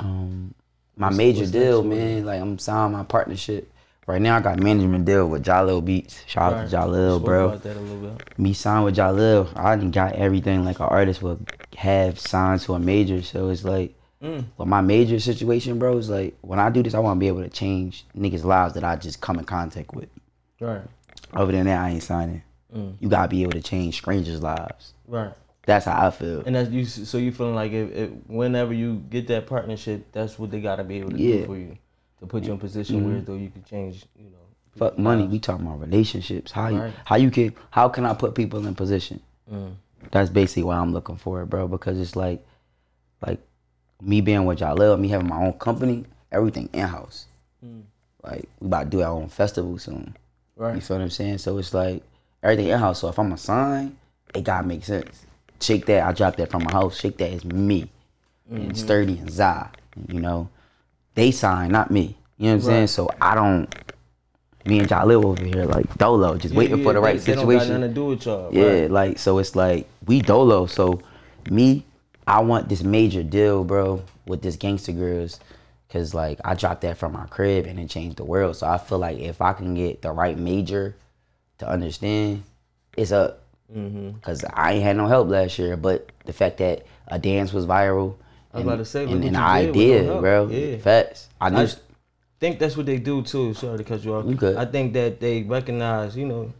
[SPEAKER 4] um my major
[SPEAKER 3] what's
[SPEAKER 4] deal, man. Like I'm signing my partnership. Right now I got management deal with Jahlil Beats. Shout out to
[SPEAKER 3] Jahlil,
[SPEAKER 4] bro.
[SPEAKER 3] About that a little bit.
[SPEAKER 4] Me signed with Jahlil. I got everything like an artist would have signed to a major. So it's like
[SPEAKER 3] Mm.
[SPEAKER 4] with my major situation, bro, is like when I do this, I want to be able to change niggas' lives that I just come in contact with.
[SPEAKER 3] Right.
[SPEAKER 4] Other than that, I ain't signing.
[SPEAKER 3] Mm.
[SPEAKER 4] You gotta be able to change strangers' lives.
[SPEAKER 3] Right.
[SPEAKER 4] That's how I feel.
[SPEAKER 3] And that's you. So you feeling like if, if whenever you get that partnership, that's what they gotta be able to
[SPEAKER 4] Yeah.
[SPEAKER 3] do for you to put you in a position where though you can change. You know.
[SPEAKER 4] Fuck money. We talking about relationships. How you
[SPEAKER 3] Right.
[SPEAKER 4] how you can how can I put people in position?
[SPEAKER 3] Mm.
[SPEAKER 4] That's basically why I'm looking for it, bro. Because it's like like me being what y'all love, me having my own company, everything in house. Like we about to do our own festival soon.
[SPEAKER 3] Right.
[SPEAKER 4] You feel what I'm saying? So it's like everything in house. So if I'm a sign, it gotta make sense. Shake that, I dropped that from my house. Shake that is me. And mm-hmm. sturdy and Zai. You know. They sign, not me. You know what I'm saying? So I don't me and y'all live over here like dolo, just waiting
[SPEAKER 3] Yeah,
[SPEAKER 4] for the
[SPEAKER 3] yeah,
[SPEAKER 4] right
[SPEAKER 3] they, They
[SPEAKER 4] situation.
[SPEAKER 3] got nothing to do with y'all.
[SPEAKER 4] Yeah,
[SPEAKER 3] Right.
[SPEAKER 4] like so it's like we dolo. So me, I want this major deal, bro, with this Gangsta Grillz. Cause like I dropped that from my crib and it changed the world. So I feel like if I can get the right major to understand, it's up.
[SPEAKER 3] Mm-hmm.
[SPEAKER 4] Cause I ain't had no help last year, but the fact that a dance was viral,
[SPEAKER 3] I was about to say,
[SPEAKER 4] and, and the
[SPEAKER 3] did no
[SPEAKER 4] idea, bro,
[SPEAKER 3] Yeah.
[SPEAKER 4] facts. I.
[SPEAKER 3] I think that's what they do too. Sorry to cut you off.
[SPEAKER 4] Good.
[SPEAKER 3] I think that they recognize, you know,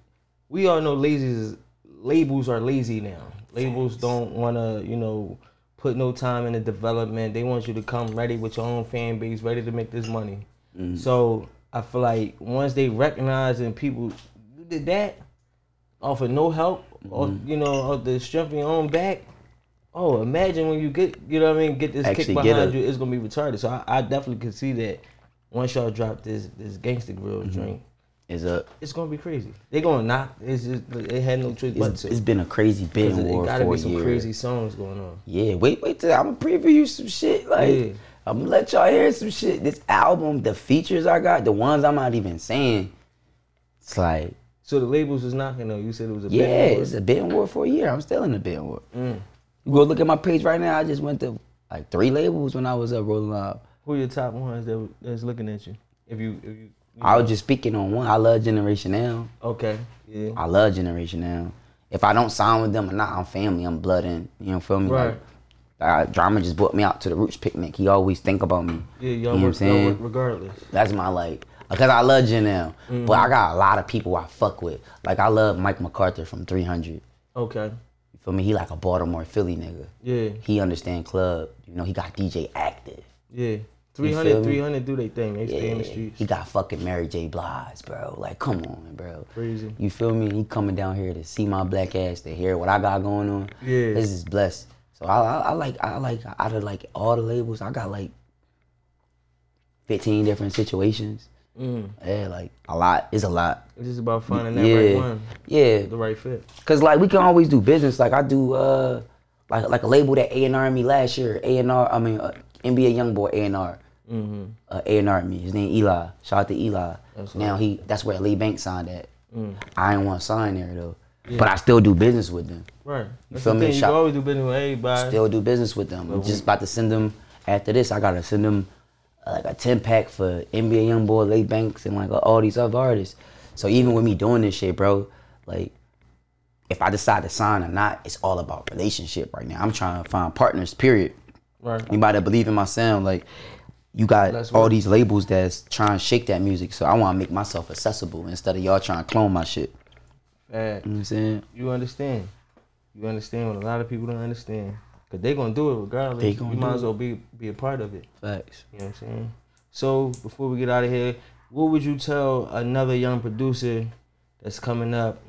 [SPEAKER 3] we all know lazy labels are lazy now. Labels don't want to, you know, put no time in the development. They want you to come ready with your own fan base, ready to make this money.
[SPEAKER 4] Mm-hmm.
[SPEAKER 3] So I feel like once they recognize and people, did that off of no help, or
[SPEAKER 4] Mm-hmm.
[SPEAKER 3] you know, of the strength of your own back. Oh, imagine when you get, you know what I mean, get this
[SPEAKER 4] Actually
[SPEAKER 3] kick behind
[SPEAKER 4] a-
[SPEAKER 3] you, it's gonna be retarded. So I, I definitely could see that once y'all drop this this gangster grill
[SPEAKER 4] Mm-hmm.
[SPEAKER 3] drink,
[SPEAKER 4] Is a
[SPEAKER 3] it's gonna be crazy. They're gonna knock. It's just it had no choice but to.
[SPEAKER 4] it's been a crazy bidding
[SPEAKER 3] it,
[SPEAKER 4] war
[SPEAKER 3] it gotta
[SPEAKER 4] for
[SPEAKER 3] be some
[SPEAKER 4] year.
[SPEAKER 3] crazy songs going on.
[SPEAKER 4] Yeah, wait, wait till I'm gonna preview you some shit. Like
[SPEAKER 3] Yeah.
[SPEAKER 4] I'm gonna let y'all hear some shit. This album, the features I got, the ones I'm not even saying, it's like,
[SPEAKER 3] So the labels was knocking though. You said it was a
[SPEAKER 4] yeah, it's a bidding war for a year. I'm still in the bidding war.
[SPEAKER 3] Mm.
[SPEAKER 4] You go look at my page right now. I just went to like three labels when I was up Rolling Loud.
[SPEAKER 3] Who are your top ones that that's looking at you? If you if you, you
[SPEAKER 4] I was just speaking on one. I love Generation Now.
[SPEAKER 3] okay. Yeah.
[SPEAKER 4] I love Generation Now. If I don't sign with them or not, I'm family. I'm blood in. You know, feel me?
[SPEAKER 3] Right.
[SPEAKER 4] Like, uh, Drama just brought me out to the Roots picnic. He always think about me.
[SPEAKER 3] Yeah, y'all
[SPEAKER 4] you know what I'm
[SPEAKER 3] work,
[SPEAKER 4] saying?
[SPEAKER 3] work regardless.
[SPEAKER 4] That's my like, because I love Gen Now, but
[SPEAKER 3] Mm-hmm.
[SPEAKER 4] I got a lot of people I fuck with. Like I love Mike MacArthur from 300. You
[SPEAKER 3] Okay.
[SPEAKER 4] feel me? He like a Baltimore Philly nigga.
[SPEAKER 3] Yeah.
[SPEAKER 4] He understand club. You know, he got DJ active.
[SPEAKER 3] Yeah.
[SPEAKER 4] feel
[SPEAKER 3] 300, 300 do they thing. They stay in the
[SPEAKER 4] Yeah,
[SPEAKER 3] streets.
[SPEAKER 4] he got fucking Mary J. Blige, bro. Like, come on, bro.
[SPEAKER 3] Crazy.
[SPEAKER 4] You feel me? He coming down here to see my black ass, to hear what I got going on.
[SPEAKER 3] Yeah.
[SPEAKER 4] This is blessed. So I, I, I like, I like, out of like all the labels, I got like 15 different situations.
[SPEAKER 3] Mm.
[SPEAKER 4] Yeah, like a lot. It's a lot.
[SPEAKER 3] It's just about finding that
[SPEAKER 4] yeah.
[SPEAKER 3] right one,
[SPEAKER 4] Yeah.
[SPEAKER 3] the right fit.
[SPEAKER 4] Cause like we can always do business. Like I do uh like like a label that A and R me last year. A and R, I mean uh, NBA YoungBoy A and R.
[SPEAKER 3] Mm-hmm.
[SPEAKER 4] Uh, A and R me. His name Eli. Shout out to Eli. now he that's where Lee Banks signed at.
[SPEAKER 3] Mm.
[SPEAKER 4] I ain't want to sign there though, but I still do business with them.
[SPEAKER 3] Right. That's
[SPEAKER 4] feel
[SPEAKER 3] the
[SPEAKER 4] me?
[SPEAKER 3] You
[SPEAKER 4] Shop-
[SPEAKER 3] can always do business with everybody.
[SPEAKER 4] Still do business with them. I'm just about to send them after this. I gotta send them like a ten pack for NBA YoungBoy, Lee Banks, and like all these other artists. So even with me doing this shit, bro, like if I decide to sign or not, it's all about relationship right now. I'm trying to find partners. Period.
[SPEAKER 3] Right.
[SPEAKER 4] Anybody that believe in my sound, like you got all these labels that's trying to shake that music. So I want to make myself accessible instead of y'all trying to clone my shit.
[SPEAKER 3] Fact.
[SPEAKER 4] You know what I'm saying?
[SPEAKER 3] You understand. You understand what a lot of people don't understand. Cause they gonna do it regardless.
[SPEAKER 4] They gonna
[SPEAKER 3] you might as well be be a part of it.
[SPEAKER 4] Facts.
[SPEAKER 3] You know what I'm saying? So before we get out of here, what would you tell another young producer that's coming up?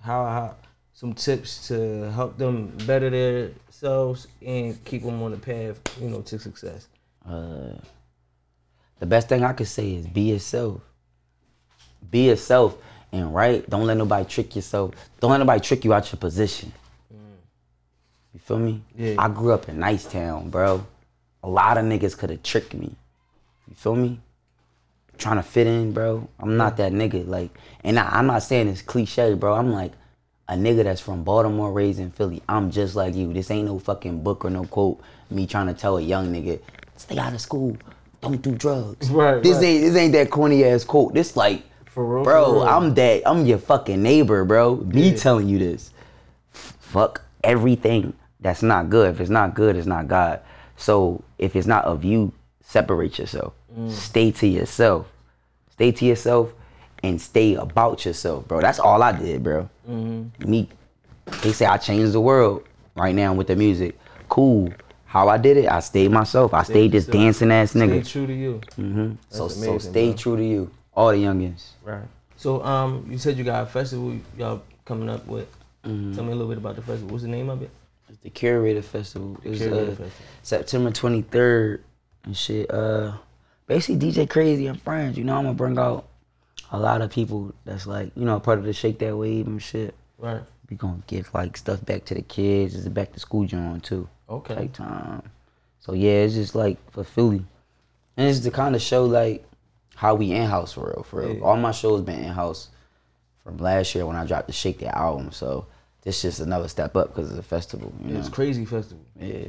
[SPEAKER 3] How how some tips to help them better themselves and keep them on the path, you know, to success.
[SPEAKER 4] Uh, the best thing I could say is be yourself. Be yourself and right. Don't let nobody trick yourself. Don't let nobody trick you out your position. You feel me?
[SPEAKER 3] Yeah.
[SPEAKER 4] I grew up in Nicetown, bro. A lot of niggas could have tricked me. You feel me? Trying to fit in, bro. I'm not that nigga. Like, and I, I'm not saying it's cliche, bro. I'm like a nigga that's from Baltimore, raised in Philly. I'm just like you. This ain't no fucking book or no quote. Me trying to tell a young nigga, stay out of school, don't do drugs.
[SPEAKER 3] Right,
[SPEAKER 4] This
[SPEAKER 3] right.
[SPEAKER 4] ain't this ain't that corny ass quote. This like,
[SPEAKER 3] real,
[SPEAKER 4] bro. I'm that. I'm your fucking neighbor, bro. Me
[SPEAKER 3] Yeah.
[SPEAKER 4] telling you this fuck everything that's not good. If it's not good, it's not God. So if it's not of you, separate yourself. Stay to yourself. Stay to yourself and stay about yourself, bro. That's all I did, bro. Me, they say I changed the world right now with the music. Cool. How I did it, I stayed myself. I stayed this
[SPEAKER 3] yourself.
[SPEAKER 4] dancing ass
[SPEAKER 3] Stay
[SPEAKER 4] nigga.
[SPEAKER 3] true to you.
[SPEAKER 4] So,
[SPEAKER 3] That's
[SPEAKER 4] so
[SPEAKER 3] amazing,
[SPEAKER 4] stay
[SPEAKER 3] bro.
[SPEAKER 4] true to you. All the youngins.
[SPEAKER 3] Right. So um, you said you got a festival y'all coming up with.
[SPEAKER 4] Mm-hmm.
[SPEAKER 3] Tell me a little bit about the festival. What's the name of it?
[SPEAKER 4] It's the Curator Festival. It's
[SPEAKER 3] Curator
[SPEAKER 4] uh,
[SPEAKER 3] Festival.
[SPEAKER 4] September 23rd and shit. Uh, basically DJ Crazy and friends. You know, I'm gonna bring out a lot of people that's like, you know, part of the Shake That Wave and shit.
[SPEAKER 3] Right.
[SPEAKER 4] We gonna give like stuff back to the kids. It's a back to school joint too.
[SPEAKER 3] Okay.
[SPEAKER 4] Type time. So yeah, it's just like for Philly, and it's to kind of show like how we in house for real. For real,
[SPEAKER 3] Yeah.
[SPEAKER 4] all my shows been in house from last year when I dropped the Shake That album. So this just another step up because it's a festival. You know?
[SPEAKER 3] It's crazy festival.
[SPEAKER 4] Yeah.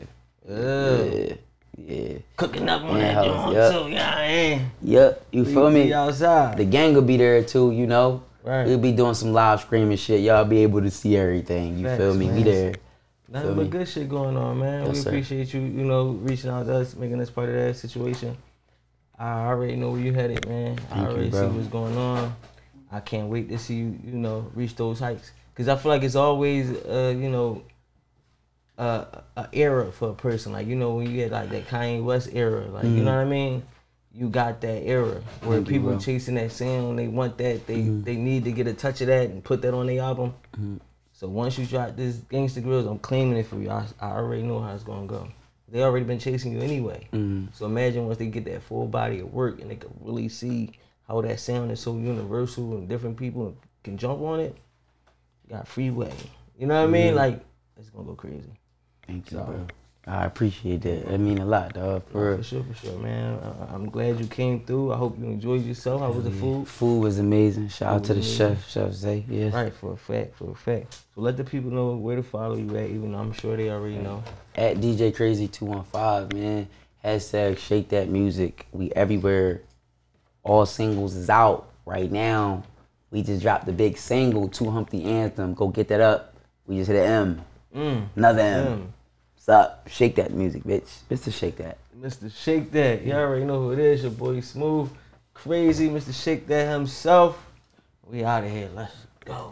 [SPEAKER 3] Yeah.
[SPEAKER 4] Yeah. Yeah.
[SPEAKER 3] Cooking up on that joint
[SPEAKER 4] yeah.
[SPEAKER 3] too. Yeah, I
[SPEAKER 4] Yep. You feel me?
[SPEAKER 3] Outside.
[SPEAKER 4] The gang will be there too, you know.
[SPEAKER 3] Right.
[SPEAKER 4] We'll be doing some live streaming shit. Y'all be able to see everything. You
[SPEAKER 3] Facts,
[SPEAKER 4] feel me?
[SPEAKER 3] man.
[SPEAKER 4] We there.
[SPEAKER 3] Nothing but good shit going on, man.
[SPEAKER 4] Yes,
[SPEAKER 3] we
[SPEAKER 4] sir.
[SPEAKER 3] appreciate you, you know, reaching out to us, making us part of that situation. I already know where you headed, man. I
[SPEAKER 4] Thank you,
[SPEAKER 3] already
[SPEAKER 4] bro.
[SPEAKER 3] see what's going on. I can't wait to see you, you know, reach those heights. Cause I feel like it's always, uh, you know, uh, a era for a person. Like you know, when you get like that Kanye West era, like you know what I mean. You got that era where
[SPEAKER 4] Mm-hmm. Thank
[SPEAKER 3] people
[SPEAKER 4] bro.
[SPEAKER 3] chasing that sound. They want that. They
[SPEAKER 4] Mm-hmm.
[SPEAKER 3] they need to get a touch of that and put that on their album. So once you drop this Gangsta Grillz, I'm claiming it for you. I, I already know how it's gonna go. They already been chasing you anyway.
[SPEAKER 4] Mm-hmm.
[SPEAKER 3] So imagine once they get that full body of work and they can really see how that sound is so universal and different people can jump on it. Got freeway. You know what I mean? Like it's gonna go crazy.
[SPEAKER 4] Thank you,
[SPEAKER 3] So-
[SPEAKER 4] bro. I appreciate that. That mean a lot, dog. For
[SPEAKER 3] For sure, for sure, man. I, I'm glad you came through. I hope you enjoyed yourself. How was the food?
[SPEAKER 4] Food was amazing. Shout out to the
[SPEAKER 3] was
[SPEAKER 4] chef, Chef Zay. Yes.
[SPEAKER 3] Right, for a fact, for a fact. So let the people know where to follow you at, even though I'm sure they already know.
[SPEAKER 4] At DJ Crazy 215, man. Hashtag shake that music. We everywhere. All singles is out right now. We just dropped the big single, Two Humpty Anthem. Go get that up. We just hit an M. Mm. Another M.
[SPEAKER 3] Damn.
[SPEAKER 4] What's up? Shake that music, bitch. Mr. Shake that.
[SPEAKER 3] Mr. Shake That. You all already know who it is. Your boy Smooth. Crazy Mr. Shake That himself. We out of here. Let's go.